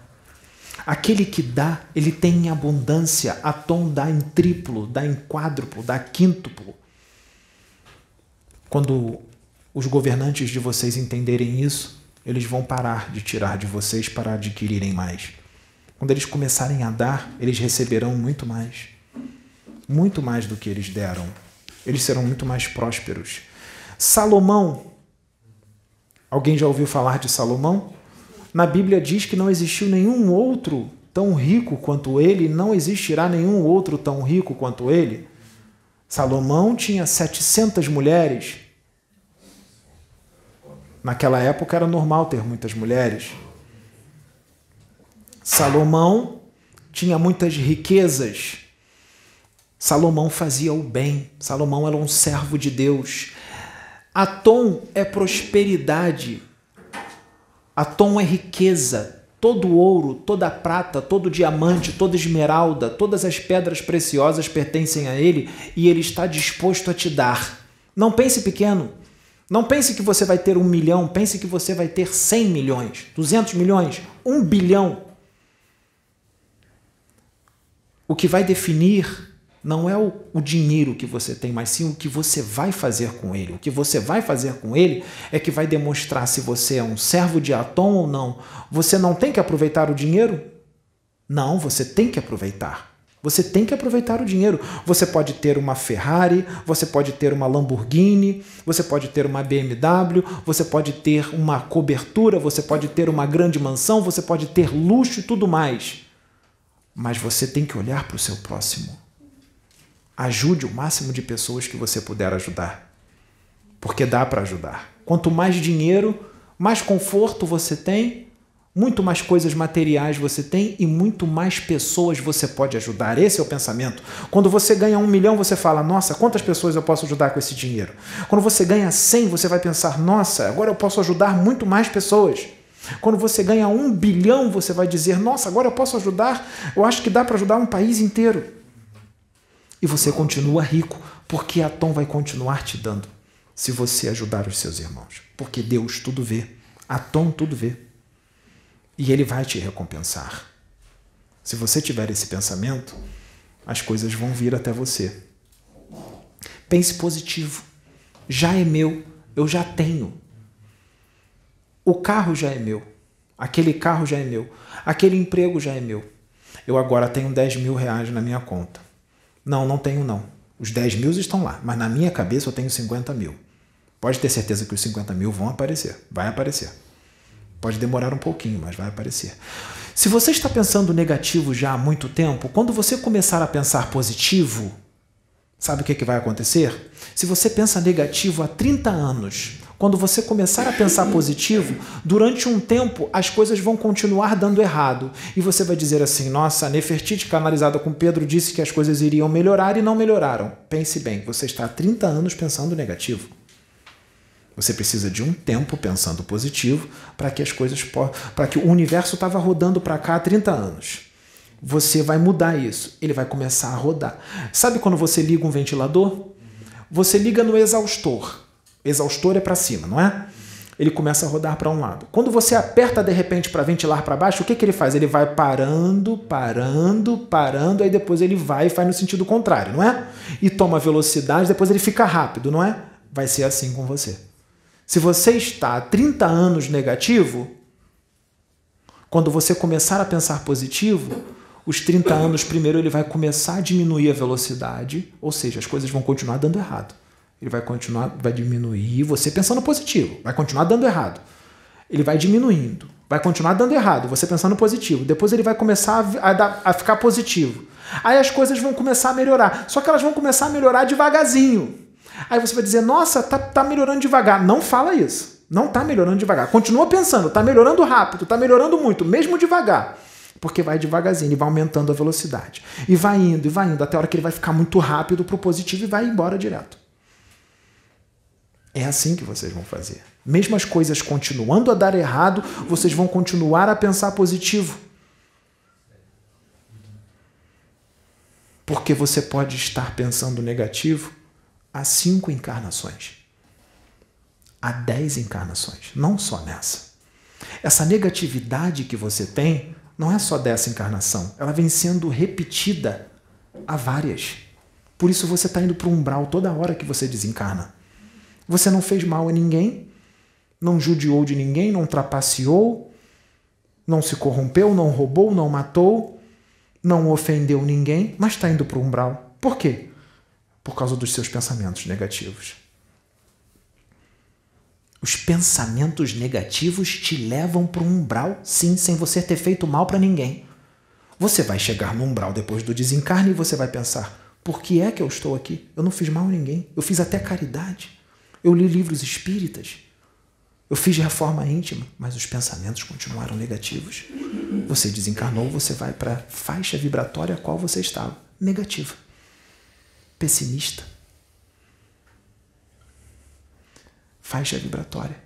Aquele que dá, ele tem em abundância, a tom dá em triplo, dá em quádruplo, dá quíntuplo. Quando os governantes de vocês entenderem isso, eles vão parar de tirar de vocês para adquirirem mais. Quando eles começarem a dar, eles receberão muito mais. Muito mais do que eles deram. Eles serão muito mais prósperos. Salomão. Alguém já ouviu falar de Salomão? Na Bíblia diz que não existiu nenhum outro tão rico quanto ele, não existirá nenhum outro tão rico quanto ele. Salomão tinha 700 mulheres, Naquela época era normal ter muitas mulheres. Salomão tinha muitas riquezas. Salomão fazia o bem. Salomão era um servo de Deus. Atom é prosperidade. Atom é riqueza. Todo ouro, toda prata, todo diamante, toda esmeralda, todas as pedras preciosas pertencem a ele e ele está disposto a te dar. Não pense pequeno. Não pense que você vai ter um milhão, pense que você vai ter 100 milhões, 200 milhões, um bilhão. O que vai definir não é o, o, dinheiro que você tem, mas sim o que você vai fazer com ele. O que você vai fazer com ele é que vai demonstrar se você é um servo de Atom ou não. Você não tem que aproveitar o dinheiro? Não, você tem que aproveitar. Você tem que aproveitar o dinheiro. Você pode ter uma Ferrari, você pode ter uma Lamborghini, você pode ter uma BMW, você pode ter uma cobertura, você pode ter uma grande mansão, você pode ter luxo e tudo mais. Mas você tem que olhar para o seu próximo. Ajude o máximo de pessoas que você puder ajudar. Porque dá para ajudar. Quanto mais dinheiro, mais conforto você tem, muito mais coisas materiais você tem e muito mais pessoas você pode ajudar. Esse é o pensamento. Quando você ganha um milhão, você fala: Nossa, quantas pessoas eu posso ajudar com esse dinheiro? Quando você ganha 100, você vai pensar: Nossa, agora eu posso ajudar muito mais pessoas. Quando você ganha um bilhão, você vai dizer: Nossa, agora eu posso ajudar. Eu acho que dá para ajudar um país inteiro. E você continua rico, porque a Tom vai continuar te dando se você ajudar os seus irmãos. Porque Deus tudo vê. A Tom tudo vê. E ele vai te recompensar. Se você tiver esse pensamento, as coisas vão vir até você. Pense positivo. Já é meu, eu já tenho. O carro já é meu. Aquele carro já é meu. Aquele emprego já é meu. Eu agora tenho 10 mil reais na minha conta. Não, não tenho não. Os 10 mil estão lá, mas na minha cabeça eu tenho 50 mil. Pode ter certeza que os 50 mil vão aparecer. Vai aparecer. Pode demorar um pouquinho, mas vai aparecer. Se você está pensando negativo já há muito tempo, quando você começar a pensar positivo, sabe o que, que vai acontecer? Se você pensa negativo há 30 anos, quando você começar a pensar positivo, durante um tempo as coisas vão continuar dando errado. E você vai dizer assim: nossa, a Nefertiti canalizada com Pedro disse que as coisas iriam melhorar e não melhoraram. Pense bem, você está há 30 anos pensando negativo. Você precisa de um tempo pensando positivo para que as coisas para que o universo estava rodando para cá há 30 anos. Você vai mudar isso, ele vai começar a rodar. Sabe quando você liga um ventilador? Você liga no exaustor. Exaustor é para cima, não é? Ele começa a rodar para um lado. Quando você aperta de repente para ventilar para baixo, o que, que ele faz? Ele vai parando, parando, parando, aí depois ele vai e faz no sentido contrário, não é? E toma velocidade, depois ele fica rápido, não é? Vai ser assim com você. Se você está há 30 anos negativo, quando você começar a pensar positivo, os 30 anos primeiro ele vai começar a diminuir a velocidade, ou seja, as coisas vão continuar dando errado ele vai continuar, vai diminuir, você pensando positivo, vai continuar dando errado. Ele vai diminuindo, vai continuar dando errado, você pensando positivo. Depois ele vai começar a, dar, a ficar positivo. Aí as coisas vão começar a melhorar. Só que elas vão começar a melhorar devagarzinho. Aí você vai dizer, nossa, tá, tá melhorando devagar. Não fala isso. Não tá melhorando devagar. Continua pensando, tá melhorando rápido, tá melhorando muito, mesmo devagar. Porque vai devagarzinho, e vai aumentando a velocidade. E vai indo, e vai indo, até a hora que ele vai ficar muito rápido pro positivo e vai embora direto. É assim que vocês vão fazer. Mesmo as coisas continuando a dar errado, vocês vão continuar a pensar positivo. Porque você pode estar pensando negativo há cinco encarnações, há dez encarnações, não só nessa. Essa negatividade que você tem não é só dessa encarnação, ela vem sendo repetida há várias. Por isso você está indo para o umbral toda hora que você desencarna. Você não fez mal a ninguém, não judiou de ninguém, não trapaceou, não se corrompeu, não roubou, não matou, não ofendeu ninguém, mas está indo para o umbral. Por quê? Por causa dos seus pensamentos negativos. Os pensamentos negativos te levam para um umbral, sim, sem você ter feito mal para ninguém. Você vai chegar no umbral depois do desencarne e você vai pensar: por que é que eu estou aqui? Eu não fiz mal a ninguém, eu fiz até caridade. Eu li livros espíritas. Eu fiz reforma íntima, mas os pensamentos continuaram negativos. Você desencarnou, você vai para a faixa vibratória a qual você estava. Negativa. Pessimista. Faixa vibratória.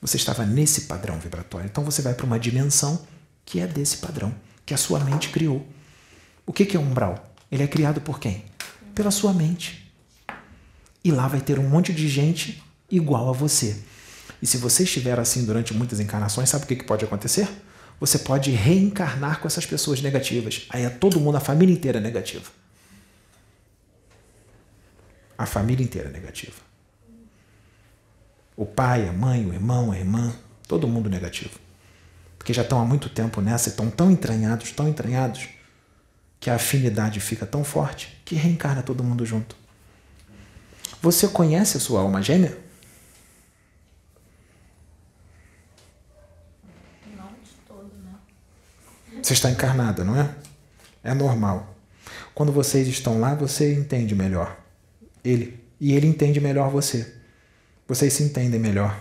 Você estava nesse padrão vibratório. Então você vai para uma dimensão que é desse padrão, que a sua mente criou. O que é umbral? Ele é criado por quem? Pela sua mente. E lá vai ter um monte de gente igual a você. E se você estiver assim durante muitas encarnações, sabe o que pode acontecer? Você pode reencarnar com essas pessoas negativas. Aí é todo mundo, a família inteira negativa. A família inteira negativa. O pai, a mãe, o irmão, a irmã, todo mundo negativo. Porque já estão há muito tempo nessa e estão tão entranhados, tão entranhados, que a afinidade fica tão forte que reencarna todo mundo junto. Você conhece a sua alma gêmea? Não de todo, né? Você está encarnada, não é? É normal. Quando vocês estão lá, você entende melhor ele. E ele entende melhor você. Vocês se entendem melhor.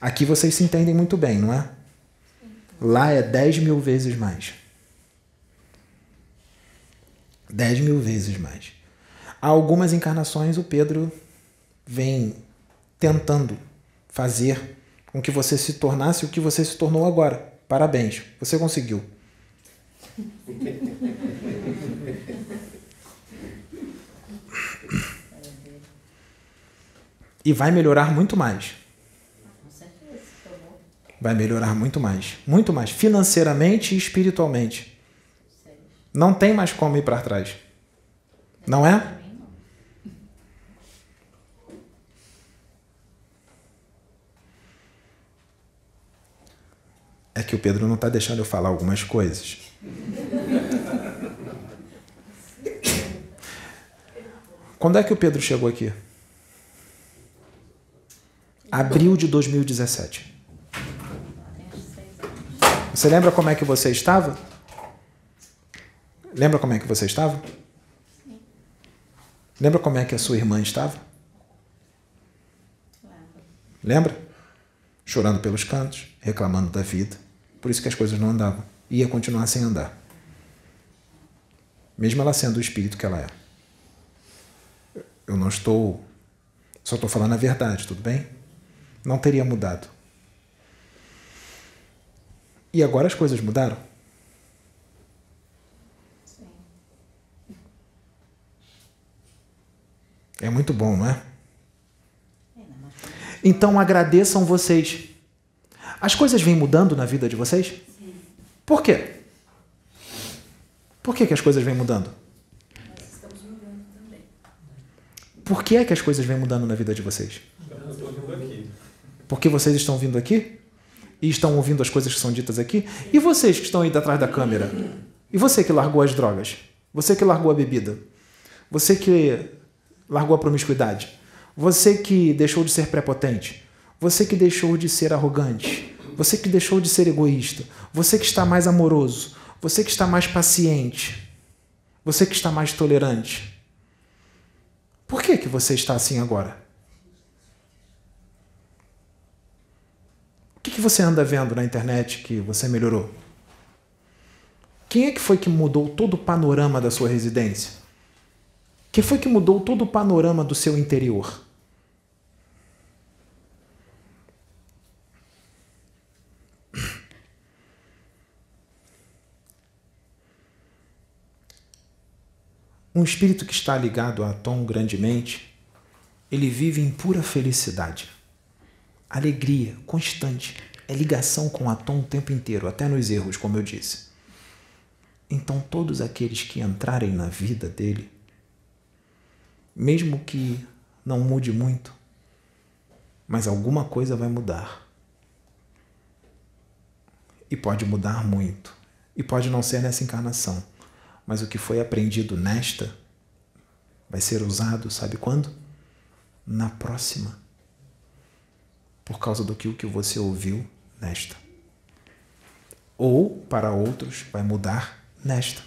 Aqui vocês se entendem muito bem, não é? Lá é 10 mil vezes mais. 10 mil vezes mais. Há algumas encarnações o Pedro vem tentando fazer com que você se tornasse o que você se tornou agora. Parabéns, você conseguiu. E vai melhorar muito mais. Vai melhorar muito mais. Muito mais. Financeiramente e espiritualmente. Não tem mais como ir para trás. Não é? É que o Pedro não está deixando eu falar algumas coisas. Quando é que o Pedro chegou aqui? Abril de 2017. Você lembra como é que você estava? Lembra como é que você estava? Lembra como é que a sua irmã estava? Lembra? Chorando pelos cantos, reclamando da vida. Por isso que as coisas não andavam. Ia continuar sem andar. Mesmo ela sendo o espírito que ela é. Eu não estou. Só estou falando a verdade, tudo bem? Não teria mudado. E agora as coisas mudaram? É muito bom, não é? então agradeçam vocês. As coisas vêm mudando na vida de vocês? Por quê? Por que, que as coisas vêm mudando? Nós estamos mudando também. Por que é que as coisas vêm mudando na vida de vocês? Porque vocês estão vindo aqui? e estão ouvindo as coisas que são ditas aqui? E vocês que estão aí atrás da câmera? E você que largou as drogas? Você que largou a bebida? Você que largou a promiscuidade? Você que deixou de ser prepotente? Você que deixou de ser arrogante? Você que deixou de ser egoísta? Você que está mais amoroso? Você que está mais paciente? Você que está mais tolerante? Por que, que você está assim agora? Que, que você anda vendo na internet que você melhorou? Quem é que foi que mudou todo o panorama da sua residência? Quem foi que mudou todo o panorama do seu interior? Um espírito que está ligado a Tom grandemente, ele vive em pura felicidade alegria constante. É ligação com a Tom o tempo inteiro, até nos erros, como eu disse. Então, todos aqueles que entrarem na vida dele, mesmo que não mude muito, mas alguma coisa vai mudar. E pode mudar muito. E pode não ser nessa encarnação. Mas o que foi aprendido nesta vai ser usado, sabe quando? Na próxima por causa do que o que você ouviu nesta. Ou, para outros, vai mudar nesta.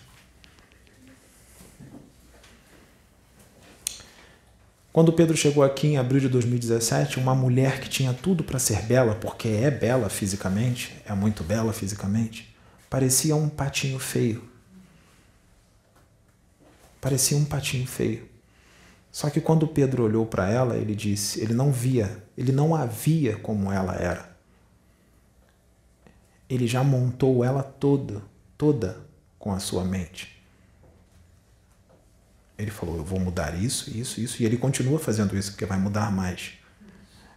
Quando Pedro chegou aqui em abril de 2017, uma mulher que tinha tudo para ser bela, porque é bela fisicamente, é muito bela fisicamente, parecia um patinho feio. Parecia um patinho feio. Só que quando Pedro olhou para ela, ele disse, ele não via, ele não a via como ela era. Ele já montou ela toda, toda com a sua mente. Ele falou: Eu vou mudar isso, isso, isso. E ele continua fazendo isso, porque vai mudar mais.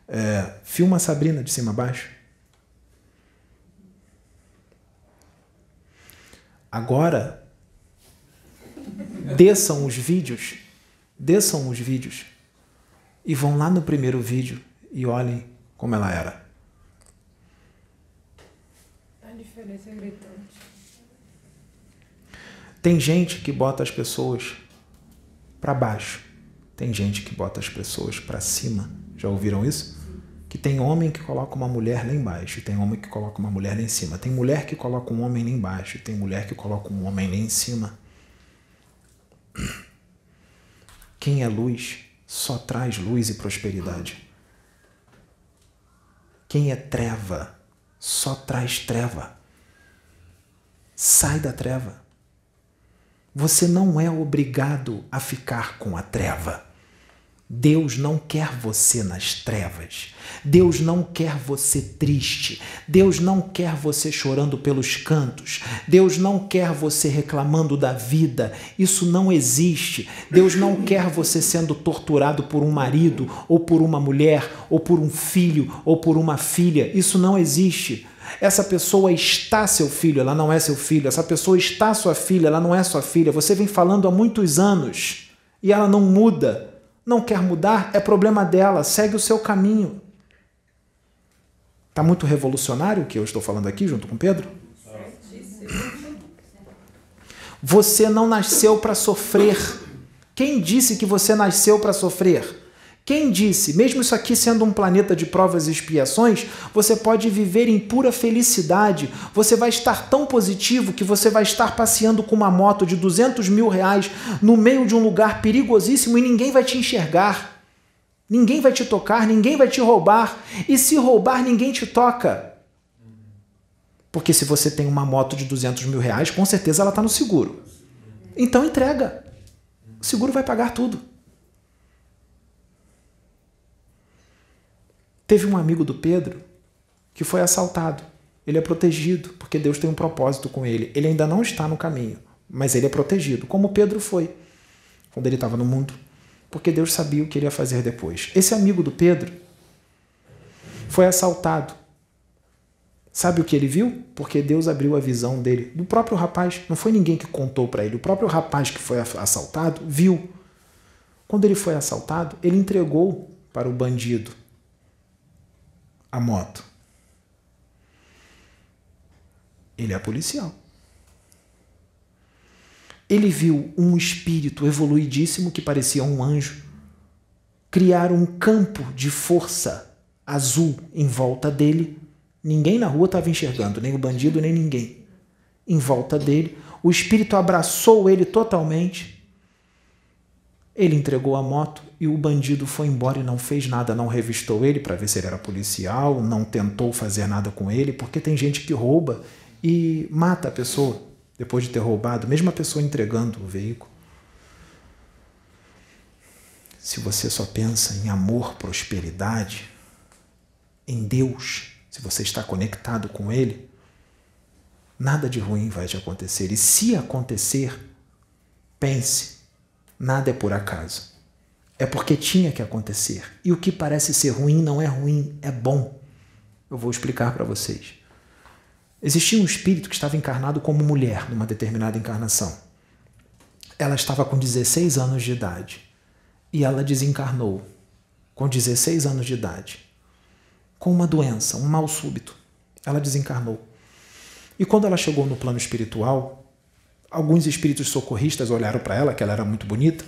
É, filma a Sabrina de cima a baixo. Agora, desçam os vídeos desçam os vídeos e vão lá no primeiro vídeo e olhem como ela era. A diferença é gritante. Tem gente que bota as pessoas para baixo. Tem gente que bota as pessoas para cima. Já ouviram isso? Que tem homem que coloca uma mulher lá embaixo, tem homem que coloca uma mulher lá em cima. Tem mulher que coloca um homem lá embaixo, tem mulher que coloca um homem lá em cima. Quem é luz só traz luz e prosperidade. Quem é treva só traz treva. Sai da treva. Você não é obrigado a ficar com a treva. Deus não quer você nas trevas. Deus não quer você triste. Deus não quer você chorando pelos cantos. Deus não quer você reclamando da vida. Isso não existe. Deus não quer você sendo torturado por um marido, ou por uma mulher, ou por um filho, ou por uma filha. Isso não existe. Essa pessoa está seu filho, ela não é seu filho. Essa pessoa está sua filha, ela não é sua filha. Você vem falando há muitos anos e ela não muda. Não quer mudar? É problema dela, segue o seu caminho. Está muito revolucionário o que eu estou falando aqui junto com Pedro? Você não nasceu para sofrer. Quem disse que você nasceu para sofrer? Quem disse, mesmo isso aqui sendo um planeta de provas e expiações, você pode viver em pura felicidade. Você vai estar tão positivo que você vai estar passeando com uma moto de 200 mil reais no meio de um lugar perigosíssimo e ninguém vai te enxergar. Ninguém vai te tocar, ninguém vai te roubar. E se roubar, ninguém te toca. Porque se você tem uma moto de 200 mil reais, com certeza ela está no seguro. Então entrega. O seguro vai pagar tudo. Teve um amigo do Pedro que foi assaltado. Ele é protegido, porque Deus tem um propósito com ele. Ele ainda não está no caminho, mas ele é protegido, como Pedro foi quando ele estava no mundo, porque Deus sabia o que ele ia fazer depois. Esse amigo do Pedro foi assaltado. Sabe o que ele viu? Porque Deus abriu a visão dele, do próprio rapaz. Não foi ninguém que contou para ele. O próprio rapaz que foi assaltado viu. Quando ele foi assaltado, ele entregou para o bandido a moto? Ele é policial. Ele viu um espírito evoluidíssimo que parecia um anjo criar um campo de força azul em volta dele. Ninguém na rua estava enxergando, nem o bandido, nem ninguém. Em volta dele, o espírito abraçou ele totalmente ele entregou a moto e o bandido foi embora e não fez nada, não revistou ele para ver se ele era policial, não tentou fazer nada com ele, porque tem gente que rouba e mata a pessoa depois de ter roubado, mesmo a pessoa entregando o veículo. Se você só pensa em amor, prosperidade, em Deus, se você está conectado com Ele, nada de ruim vai te acontecer. E se acontecer, pense Nada é por acaso. É porque tinha que acontecer. E o que parece ser ruim não é ruim, é bom. Eu vou explicar para vocês. Existia um espírito que estava encarnado como mulher numa determinada encarnação. Ela estava com 16 anos de idade e ela desencarnou com 16 anos de idade, com uma doença, um mal súbito. Ela desencarnou. E quando ela chegou no plano espiritual, Alguns espíritos socorristas olharam para ela, que ela era muito bonita,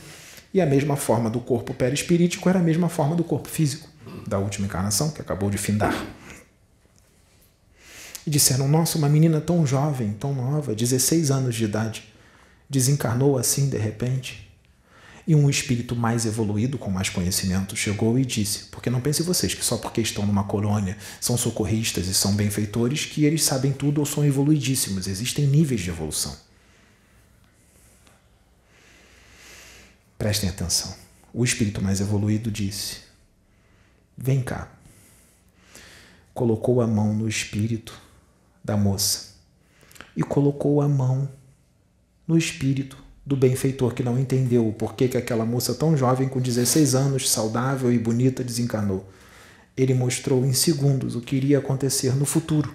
e a mesma forma do corpo perispirítico era a mesma forma do corpo físico da última encarnação, que acabou de findar. E disseram: Nossa, uma menina tão jovem, tão nova, 16 anos de idade, desencarnou assim de repente. E um espírito mais evoluído, com mais conhecimento, chegou e disse: Porque não pensem vocês que só porque estão numa colônia, são socorristas e são benfeitores, que eles sabem tudo ou são evoluidíssimos. Existem níveis de evolução. Prestem atenção. O espírito mais evoluído disse: Vem cá. Colocou a mão no espírito da moça e colocou a mão no espírito do benfeitor que não entendeu o porquê que aquela moça tão jovem, com 16 anos, saudável e bonita, desencarnou. Ele mostrou em segundos o que iria acontecer no futuro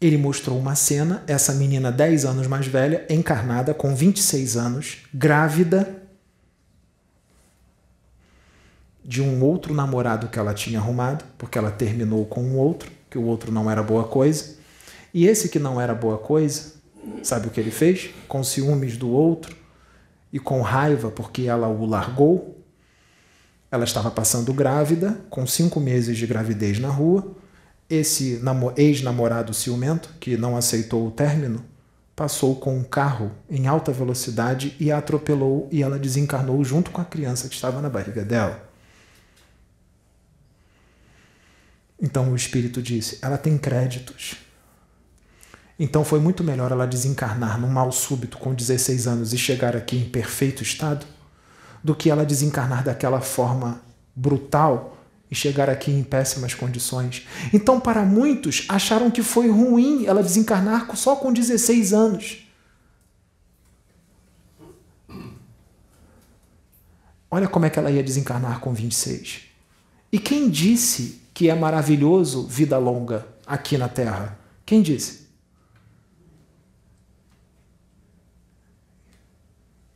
ele mostrou uma cena, essa menina 10 anos mais velha, encarnada, com 26 anos, grávida de um outro namorado que ela tinha arrumado, porque ela terminou com um outro, que o outro não era boa coisa. E esse que não era boa coisa, sabe o que ele fez? Com ciúmes do outro e com raiva porque ela o largou. Ela estava passando grávida, com cinco meses de gravidez na rua esse ex-namorado ciumento, que não aceitou o término, passou com um carro em alta velocidade e a atropelou e ela desencarnou junto com a criança que estava na barriga dela. Então o espírito disse: ela tem créditos. Então foi muito melhor ela desencarnar num mal súbito com 16 anos e chegar aqui em perfeito estado do que ela desencarnar daquela forma brutal e chegar aqui em péssimas condições. Então, para muitos, acharam que foi ruim ela desencarnar só com 16 anos. Olha como é que ela ia desencarnar com 26. E quem disse que é maravilhoso vida longa aqui na Terra? Quem disse?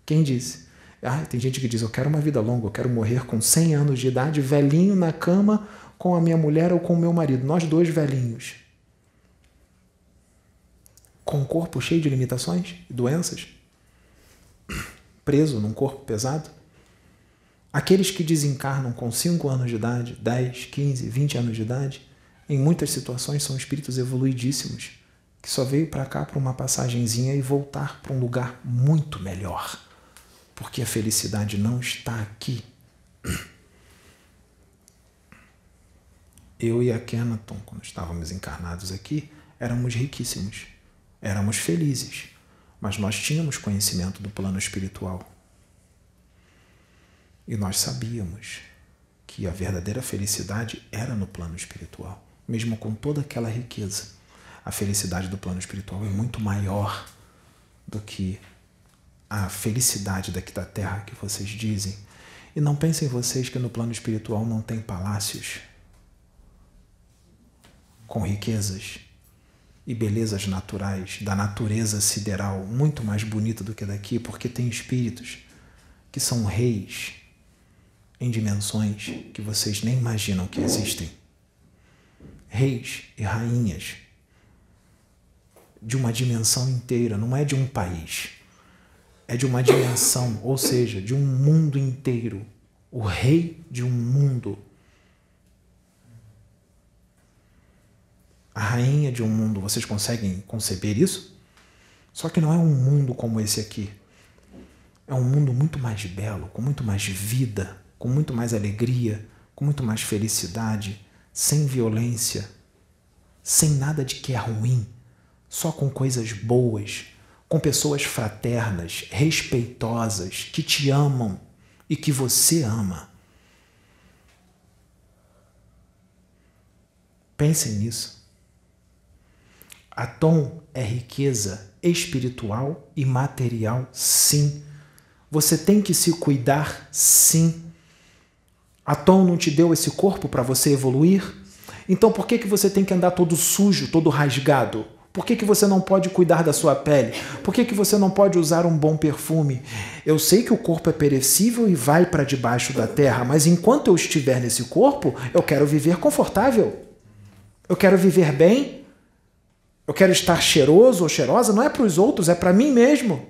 Quem disse? Ah, tem gente que diz: Eu quero uma vida longa, eu quero morrer com 100 anos de idade, velhinho na cama com a minha mulher ou com o meu marido, nós dois velhinhos. Com um corpo cheio de limitações e doenças, preso num corpo pesado. Aqueles que desencarnam com 5 anos de idade, 10, 15, 20 anos de idade, em muitas situações são espíritos evoluidíssimos, que só veio para cá para uma passagenzinha e voltar para um lugar muito melhor porque a felicidade não está aqui. Eu e a Kenaton, quando estávamos encarnados aqui, éramos riquíssimos, éramos felizes, mas nós tínhamos conhecimento do plano espiritual. E nós sabíamos que a verdadeira felicidade era no plano espiritual, mesmo com toda aquela riqueza. A felicidade do plano espiritual é muito maior do que a felicidade daqui da terra que vocês dizem. E não pensem vocês que no plano espiritual não tem palácios com riquezas e belezas naturais da natureza sideral muito mais bonita do que daqui, porque tem espíritos que são reis em dimensões que vocês nem imaginam que existem. Reis e rainhas de uma dimensão inteira, não é de um país é de uma dimensão, ou seja, de um mundo inteiro. O rei de um mundo. A rainha de um mundo. Vocês conseguem conceber isso? Só que não é um mundo como esse aqui. É um mundo muito mais belo, com muito mais vida, com muito mais alegria, com muito mais felicidade, sem violência, sem nada de que é ruim, só com coisas boas, com pessoas fraternas, respeitosas, que te amam e que você ama. Pensem nisso. Atom é riqueza espiritual e material, sim. Você tem que se cuidar, sim. Atom não te deu esse corpo para você evoluir? Então por que, que você tem que andar todo sujo, todo rasgado? Por que, que você não pode cuidar da sua pele? Por que, que você não pode usar um bom perfume? Eu sei que o corpo é perecível e vai para debaixo da terra, mas enquanto eu estiver nesse corpo, eu quero viver confortável. Eu quero viver bem. Eu quero estar cheiroso ou cheirosa. Não é para os outros, é para mim mesmo.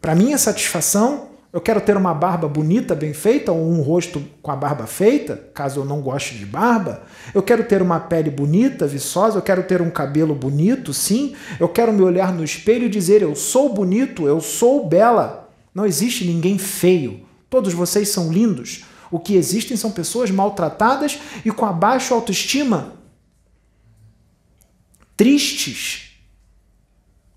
Para minha satisfação. Eu quero ter uma barba bonita, bem feita, ou um rosto com a barba feita, caso eu não goste de barba. Eu quero ter uma pele bonita, viçosa, eu quero ter um cabelo bonito, sim. Eu quero me olhar no espelho e dizer: eu sou bonito, eu sou bela. Não existe ninguém feio. Todos vocês são lindos. O que existem são pessoas maltratadas e com a baixa autoestima. Tristes.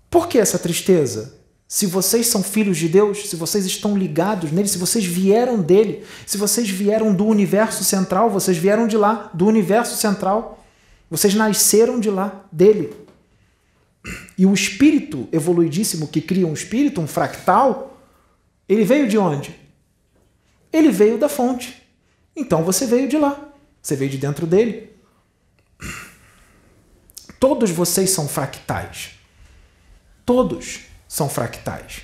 Por que essa tristeza? Se vocês são filhos de Deus, se vocês estão ligados nele, se vocês vieram dele, se vocês vieram do universo central, vocês vieram de lá, do universo central. Vocês nasceram de lá, dele. E o espírito evoluidíssimo que cria um espírito, um fractal, ele veio de onde? Ele veio da fonte. Então você veio de lá. Você veio de dentro dele. Todos vocês são fractais. Todos são fractais.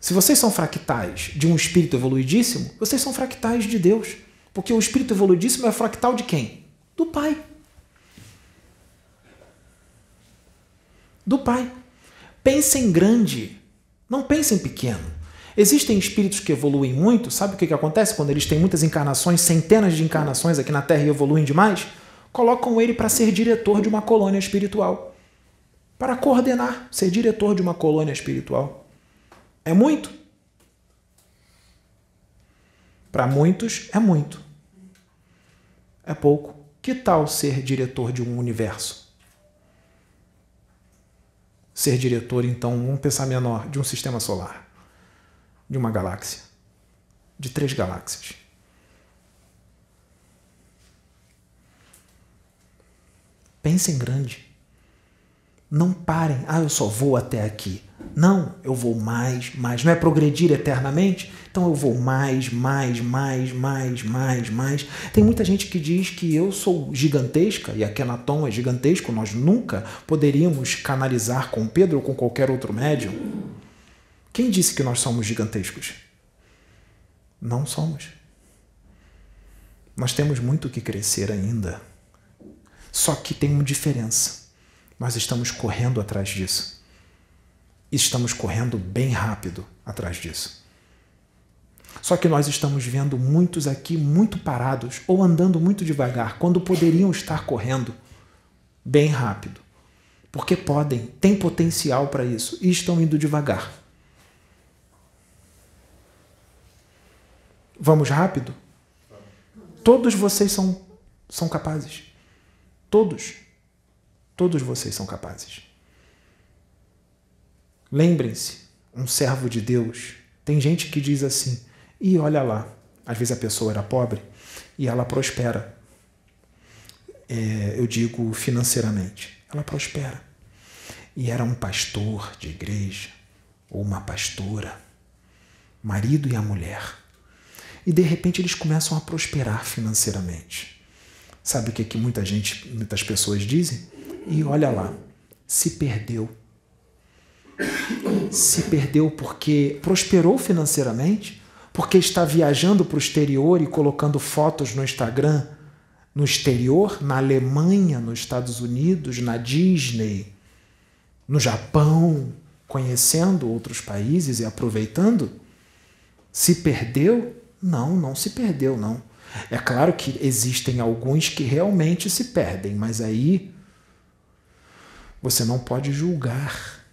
Se vocês são fractais de um espírito evoluidíssimo, vocês são fractais de Deus. Porque o espírito evoluidíssimo é fractal de quem? Do Pai. Do Pai. Pensem grande, não pensem pequeno. Existem espíritos que evoluem muito, sabe o que, que acontece quando eles têm muitas encarnações, centenas de encarnações aqui na Terra e evoluem demais? Colocam ele para ser diretor de uma colônia espiritual para coordenar, ser diretor de uma colônia espiritual. É muito? Para muitos, é muito. É pouco. Que tal ser diretor de um universo? Ser diretor, então, vamos pensar menor, de um sistema solar. de uma galáxia, de três galáxias. Pensem grande. Não parem, ah, eu só vou até aqui. Não, eu vou mais, mais. Não é progredir eternamente? Então eu vou mais, mais, mais, mais, mais, mais. Tem muita gente que diz que eu sou gigantesca e a Kenaton é gigantesco. Nós nunca poderíamos canalizar com Pedro ou com qualquer outro médium. Quem disse que nós somos gigantescos? Não somos. Nós temos muito que crescer ainda. Só que tem uma diferença. Nós estamos correndo atrás disso. Estamos correndo bem rápido atrás disso. Só que nós estamos vendo muitos aqui muito parados ou andando muito devagar, quando poderiam estar correndo bem rápido. Porque podem, têm potencial para isso e estão indo devagar. Vamos rápido? Todos vocês são, são capazes. Todos. Todos vocês são capazes. Lembrem-se, um servo de Deus. Tem gente que diz assim: e olha lá, às vezes a pessoa era pobre e ela prospera. É, eu digo financeiramente. Ela prospera. E era um pastor de igreja, ou uma pastora, marido e a mulher. E de repente eles começam a prosperar financeiramente. Sabe o que, que muita gente, muitas pessoas dizem? E olha lá, se perdeu. Se perdeu porque prosperou financeiramente, porque está viajando para o exterior e colocando fotos no Instagram no exterior, na Alemanha, nos Estados Unidos, na Disney, no Japão, conhecendo outros países e aproveitando? Se perdeu? Não, não se perdeu, não. É claro que existem alguns que realmente se perdem, mas aí você não pode julgar.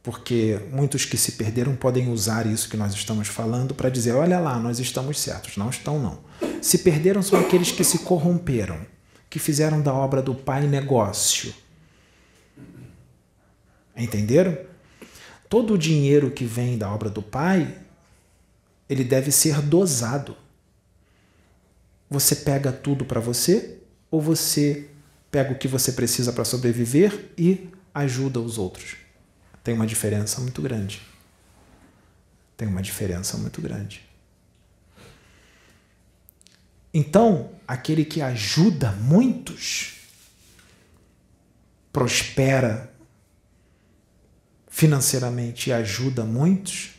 Porque muitos que se perderam podem usar isso que nós estamos falando para dizer: olha lá, nós estamos certos. Não estão, não. Se perderam são aqueles que se corromperam, que fizeram da obra do Pai negócio. Entenderam? Todo o dinheiro que vem da obra do Pai ele deve ser dosado. Você pega tudo para você ou você pega o que você precisa para sobreviver e ajuda os outros? Tem uma diferença muito grande. Tem uma diferença muito grande. Então, aquele que ajuda muitos prospera financeiramente e ajuda muitos,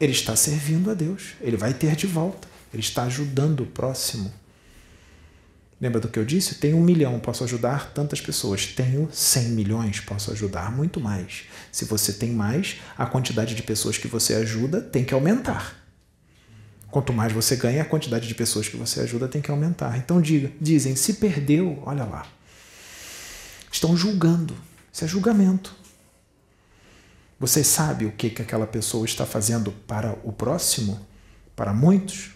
ele está servindo a Deus. Ele vai ter de volta. Ele está ajudando o próximo. Lembra do que eu disse? Tenho um milhão, posso ajudar tantas pessoas. Tenho cem milhões, posso ajudar muito mais. Se você tem mais, a quantidade de pessoas que você ajuda tem que aumentar. Quanto mais você ganha, a quantidade de pessoas que você ajuda tem que aumentar. Então diga, dizem, se perdeu, olha lá. Estão julgando. Isso é julgamento. Você sabe o que, que aquela pessoa está fazendo para o próximo? Para muitos?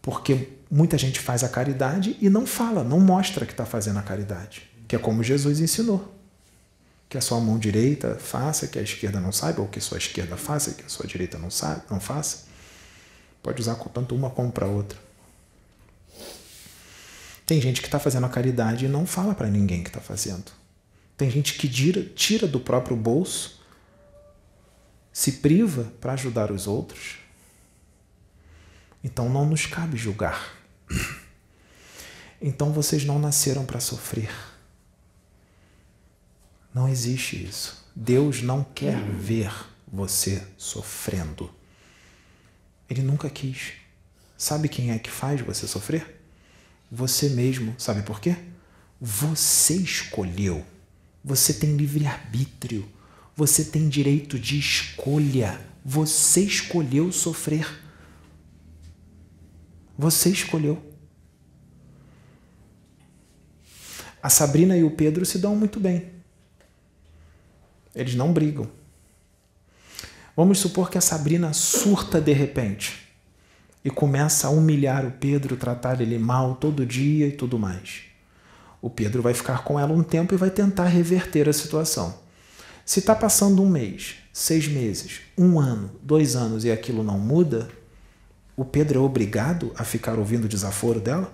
Porque muita gente faz a caridade e não fala, não mostra que está fazendo a caridade. Que é como Jesus ensinou. Que a sua mão direita faça, que a esquerda não saiba, ou que a sua esquerda faça, que a sua direita não, sabe, não faça. Pode usar tanto uma como para outra. Tem gente que está fazendo a caridade e não fala para ninguém que está fazendo. Tem gente que tira, tira do próprio bolso, se priva para ajudar os outros. Então não nos cabe julgar. Então vocês não nasceram para sofrer. Não existe isso. Deus não quer ver você sofrendo. Ele nunca quis. Sabe quem é que faz você sofrer? Você mesmo. Sabe por quê? Você escolheu você tem livre-arbítrio. Você tem direito de escolha. Você escolheu sofrer. Você escolheu. A Sabrina e o Pedro se dão muito bem. Eles não brigam. Vamos supor que a Sabrina surta de repente e começa a humilhar o Pedro, tratar ele mal todo dia e tudo mais. O Pedro vai ficar com ela um tempo e vai tentar reverter a situação. Se está passando um mês, seis meses, um ano, dois anos e aquilo não muda, o Pedro é obrigado a ficar ouvindo o desaforo dela?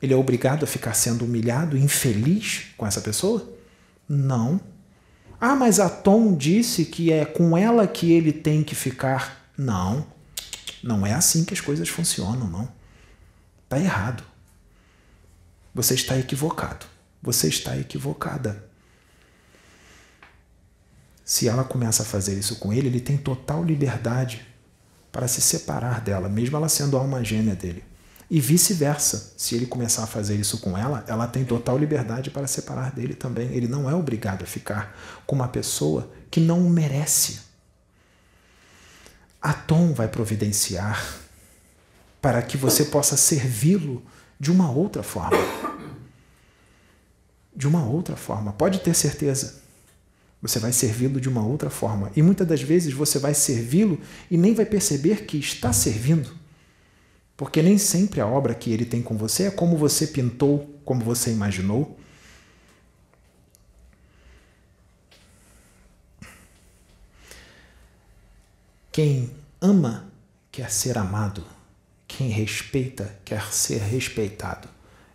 Ele é obrigado a ficar sendo humilhado, infeliz com essa pessoa? Não. Ah, mas a Tom disse que é com ela que ele tem que ficar. Não. Não é assim que as coisas funcionam, não. Está errado. Você está equivocado. Você está equivocada. Se ela começa a fazer isso com ele, ele tem total liberdade para se separar dela, mesmo ela sendo a alma gêmea dele. E vice-versa. Se ele começar a fazer isso com ela, ela tem total liberdade para separar dele também. Ele não é obrigado a ficar com uma pessoa que não o merece. A Tom vai providenciar para que você possa servi-lo de uma outra forma. De uma outra forma. Pode ter certeza. Você vai servi-lo de uma outra forma. E muitas das vezes você vai servi-lo e nem vai perceber que está servindo. Porque nem sempre a obra que ele tem com você é como você pintou, como você imaginou. Quem ama quer ser amado. Quem respeita quer ser respeitado.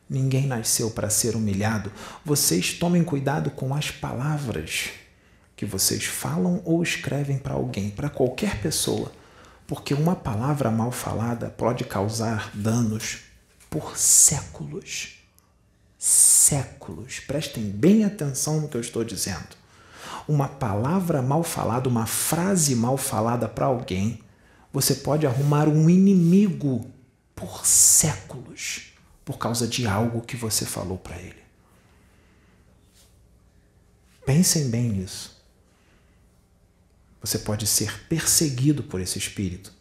Ninguém nasceu para ser humilhado. Vocês tomem cuidado com as palavras que vocês falam ou escrevem para alguém, para qualquer pessoa, porque uma palavra mal falada pode causar danos por séculos. Séculos. Prestem bem atenção no que eu estou dizendo. Uma palavra mal falada, uma frase mal falada para alguém, você pode arrumar um inimigo por séculos por causa de algo que você falou para ele. Pensem bem nisso. Você pode ser perseguido por esse espírito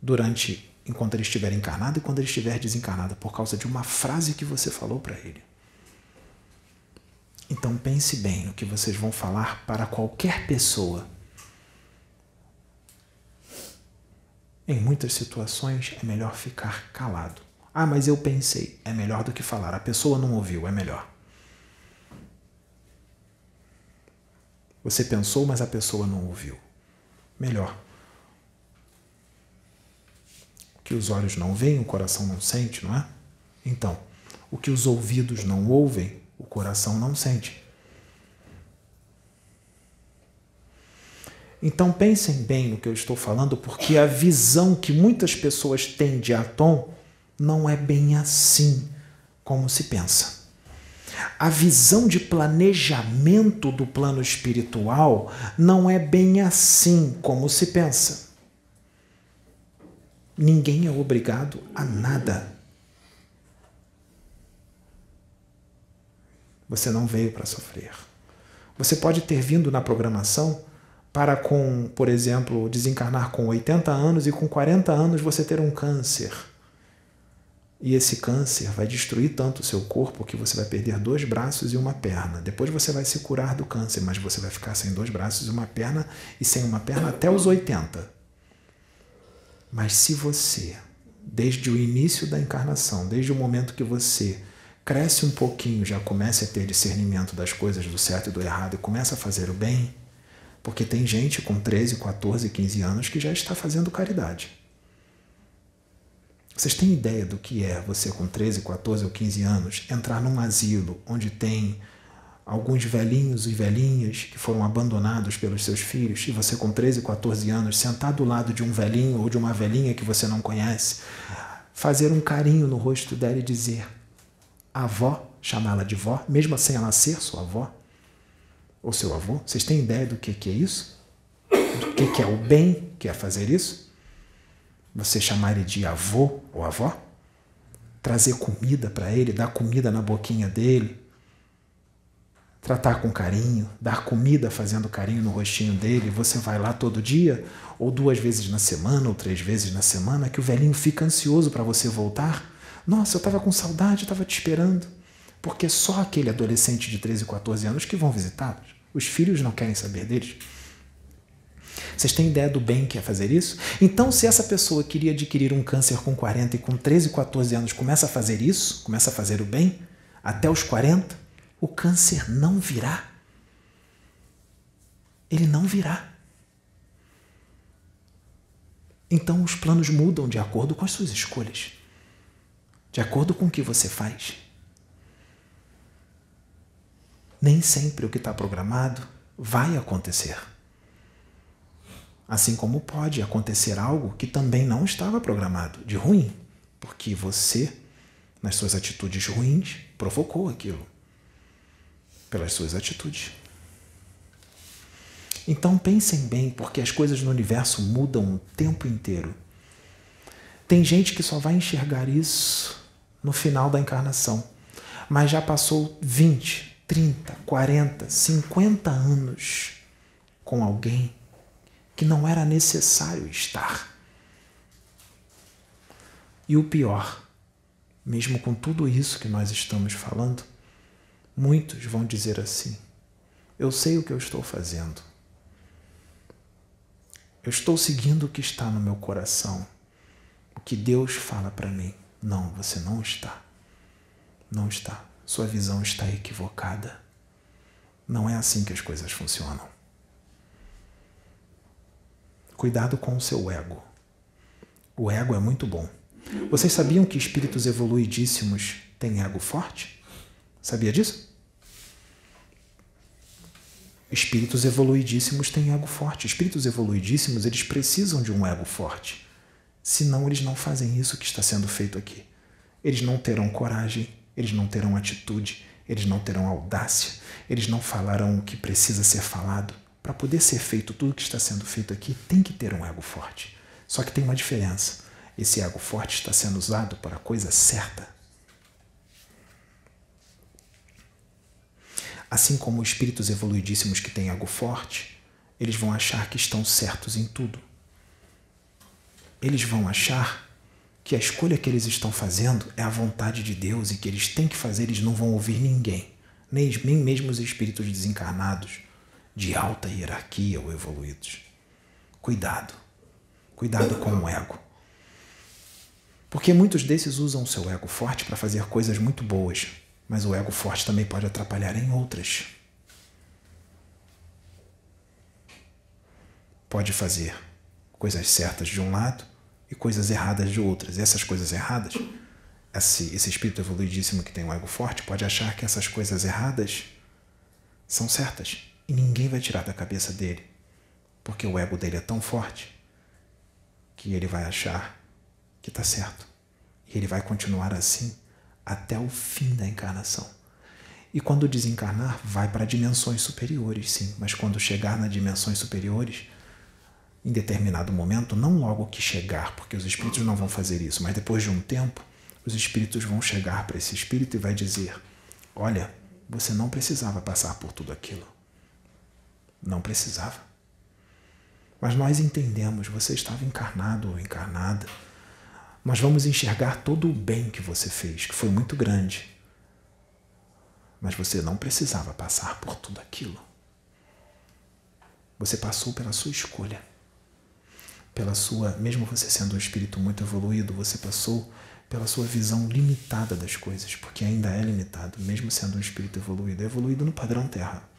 durante enquanto ele estiver encarnado e quando ele estiver desencarnado por causa de uma frase que você falou para ele. Então pense bem no que vocês vão falar para qualquer pessoa. Em muitas situações é melhor ficar calado. Ah, mas eu pensei. É melhor do que falar. A pessoa não ouviu, é melhor. Você pensou, mas a pessoa não ouviu. Melhor. O que os olhos não veem, o coração não sente, não é? Então, o que os ouvidos não ouvem, o coração não sente. Então pensem bem no que eu estou falando, porque a visão que muitas pessoas têm de Atom não é bem assim como se pensa a visão de planejamento do plano espiritual não é bem assim como se pensa. Ninguém é obrigado a nada. Você não veio para sofrer. Você pode ter vindo na programação para, com, por exemplo, desencarnar com 80 anos e com 40 anos você ter um câncer e esse câncer vai destruir tanto o seu corpo que você vai perder dois braços e uma perna. Depois você vai se curar do câncer, mas você vai ficar sem dois braços e uma perna e sem uma perna até os 80. Mas se você, desde o início da encarnação, desde o momento que você cresce um pouquinho, já comece a ter discernimento das coisas do certo e do errado e começa a fazer o bem, porque tem gente com 13, 14, 15 anos que já está fazendo caridade. Vocês têm ideia do que é você com 13, 14 ou 15 anos entrar num asilo onde tem alguns velhinhos e velhinhas que foram abandonados pelos seus filhos e você com 13, 14 anos sentar do lado de um velhinho ou de uma velhinha que você não conhece, fazer um carinho no rosto dela e dizer avó, chamá-la de vó, mesmo sem ela ser sua avó ou seu avô. Vocês têm ideia do que, é isso? Do que é o bem que é fazer isso? Você chamar ele de avô ou avó, trazer comida para ele, dar comida na boquinha dele, tratar com carinho, dar comida fazendo carinho no rostinho dele, você vai lá todo dia, ou duas vezes na semana, ou três vezes na semana, que o velhinho fica ansioso para você voltar. Nossa, eu estava com saudade, estava te esperando. Porque só aquele adolescente de 13, 14 anos que vão visitá-los. Os filhos não querem saber deles. Vocês têm ideia do bem que é fazer isso? Então, se essa pessoa queria adquirir um câncer com 40 e com 13, 14 anos começa a fazer isso, começa a fazer o bem, até os 40, o câncer não virá. ele não virá. Então os planos mudam de acordo com as suas escolhas, de acordo com o que você faz. Nem sempre o que está programado vai acontecer. Assim como pode acontecer algo que também não estava programado, de ruim, porque você, nas suas atitudes ruins, provocou aquilo. Pelas suas atitudes. Então pensem bem, porque as coisas no universo mudam o tempo inteiro. Tem gente que só vai enxergar isso no final da encarnação, mas já passou 20, 30, 40, 50 anos com alguém que não era necessário estar. E o pior, mesmo com tudo isso que nós estamos falando, muitos vão dizer assim: eu sei o que eu estou fazendo. Eu estou seguindo o que está no meu coração, o que Deus fala para mim. Não, você não está. Não está. Sua visão está equivocada. Não é assim que as coisas funcionam. Cuidado com o seu ego. O ego é muito bom. Vocês sabiam que espíritos evoluidíssimos têm ego forte? Sabia disso? Espíritos evoluidíssimos têm ego forte. Espíritos evoluidíssimos, eles precisam de um ego forte. Senão, eles não fazem isso que está sendo feito aqui. Eles não terão coragem, eles não terão atitude, eles não terão audácia, eles não falarão o que precisa ser falado, para poder ser feito tudo que está sendo feito aqui, tem que ter um ego forte. Só que tem uma diferença. Esse ego forte está sendo usado para a coisa certa. Assim como espíritos evoluidíssimos que têm ego forte, eles vão achar que estão certos em tudo. Eles vão achar que a escolha que eles estão fazendo é a vontade de Deus e que eles têm que fazer, eles não vão ouvir ninguém, nem mesmo os espíritos desencarnados de alta hierarquia ou evoluídos. Cuidado. Cuidado com o ego. Porque muitos desses usam o seu ego forte para fazer coisas muito boas, mas o ego forte também pode atrapalhar em outras. Pode fazer coisas certas de um lado e coisas erradas de outras. E essas coisas erradas, esse, esse espírito evoluidíssimo que tem um ego forte pode achar que essas coisas erradas são certas. E ninguém vai tirar da cabeça dele, porque o ego dele é tão forte que ele vai achar que está certo. E ele vai continuar assim até o fim da encarnação. E quando desencarnar, vai para dimensões superiores, sim, mas quando chegar nas dimensões superiores, em determinado momento, não logo que chegar, porque os espíritos não vão fazer isso, mas depois de um tempo, os espíritos vão chegar para esse espírito e vai dizer: Olha, você não precisava passar por tudo aquilo. Não precisava. Mas nós entendemos, você estava encarnado ou encarnada. Nós vamos enxergar todo o bem que você fez, que foi muito grande. Mas você não precisava passar por tudo aquilo. Você passou pela sua escolha. Pela sua, mesmo você sendo um espírito muito evoluído, você passou pela sua visão limitada das coisas, porque ainda é limitado, mesmo sendo um espírito evoluído, é evoluído no padrão Terra.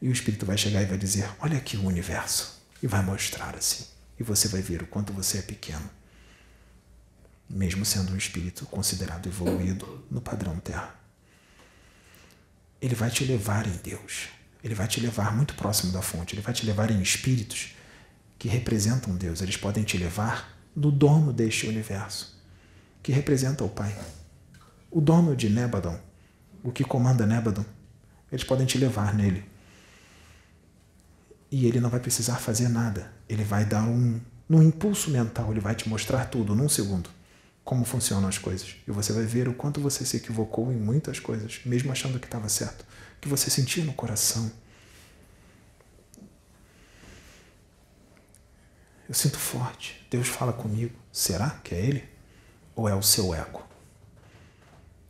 E o Espírito vai chegar e vai dizer: Olha aqui o universo. E vai mostrar assim. E você vai ver o quanto você é pequeno. Mesmo sendo um espírito considerado evoluído no padrão Terra. Ele vai te levar em Deus. Ele vai te levar muito próximo da fonte. Ele vai te levar em espíritos que representam Deus. Eles podem te levar no dono deste universo, que representa o Pai. O dono de Nebadon, o que comanda Nebadon, eles podem te levar nele e ele não vai precisar fazer nada. Ele vai dar um, um impulso mental, ele vai te mostrar tudo num segundo como funcionam as coisas. E você vai ver o quanto você se equivocou em muitas coisas, mesmo achando que estava certo, que você sentia no coração. Eu sinto forte. Deus fala comigo. Será que é Ele? Ou é o seu ego?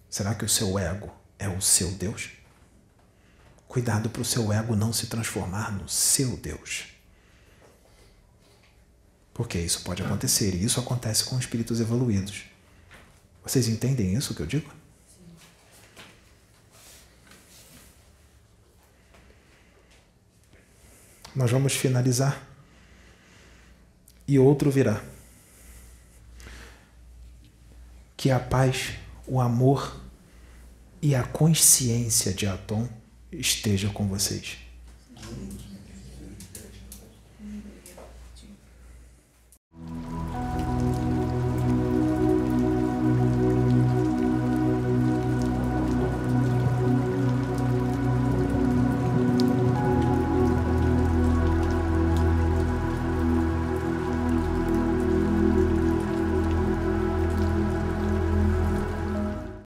Será que o seu ego é o seu Deus? Cuidado para o seu ego não se transformar no seu Deus. Porque isso pode acontecer, e isso acontece com espíritos evoluídos. Vocês entendem isso que eu digo? Nós vamos finalizar e outro virá. Que a paz, o amor e a consciência de Atom esteja com vocês.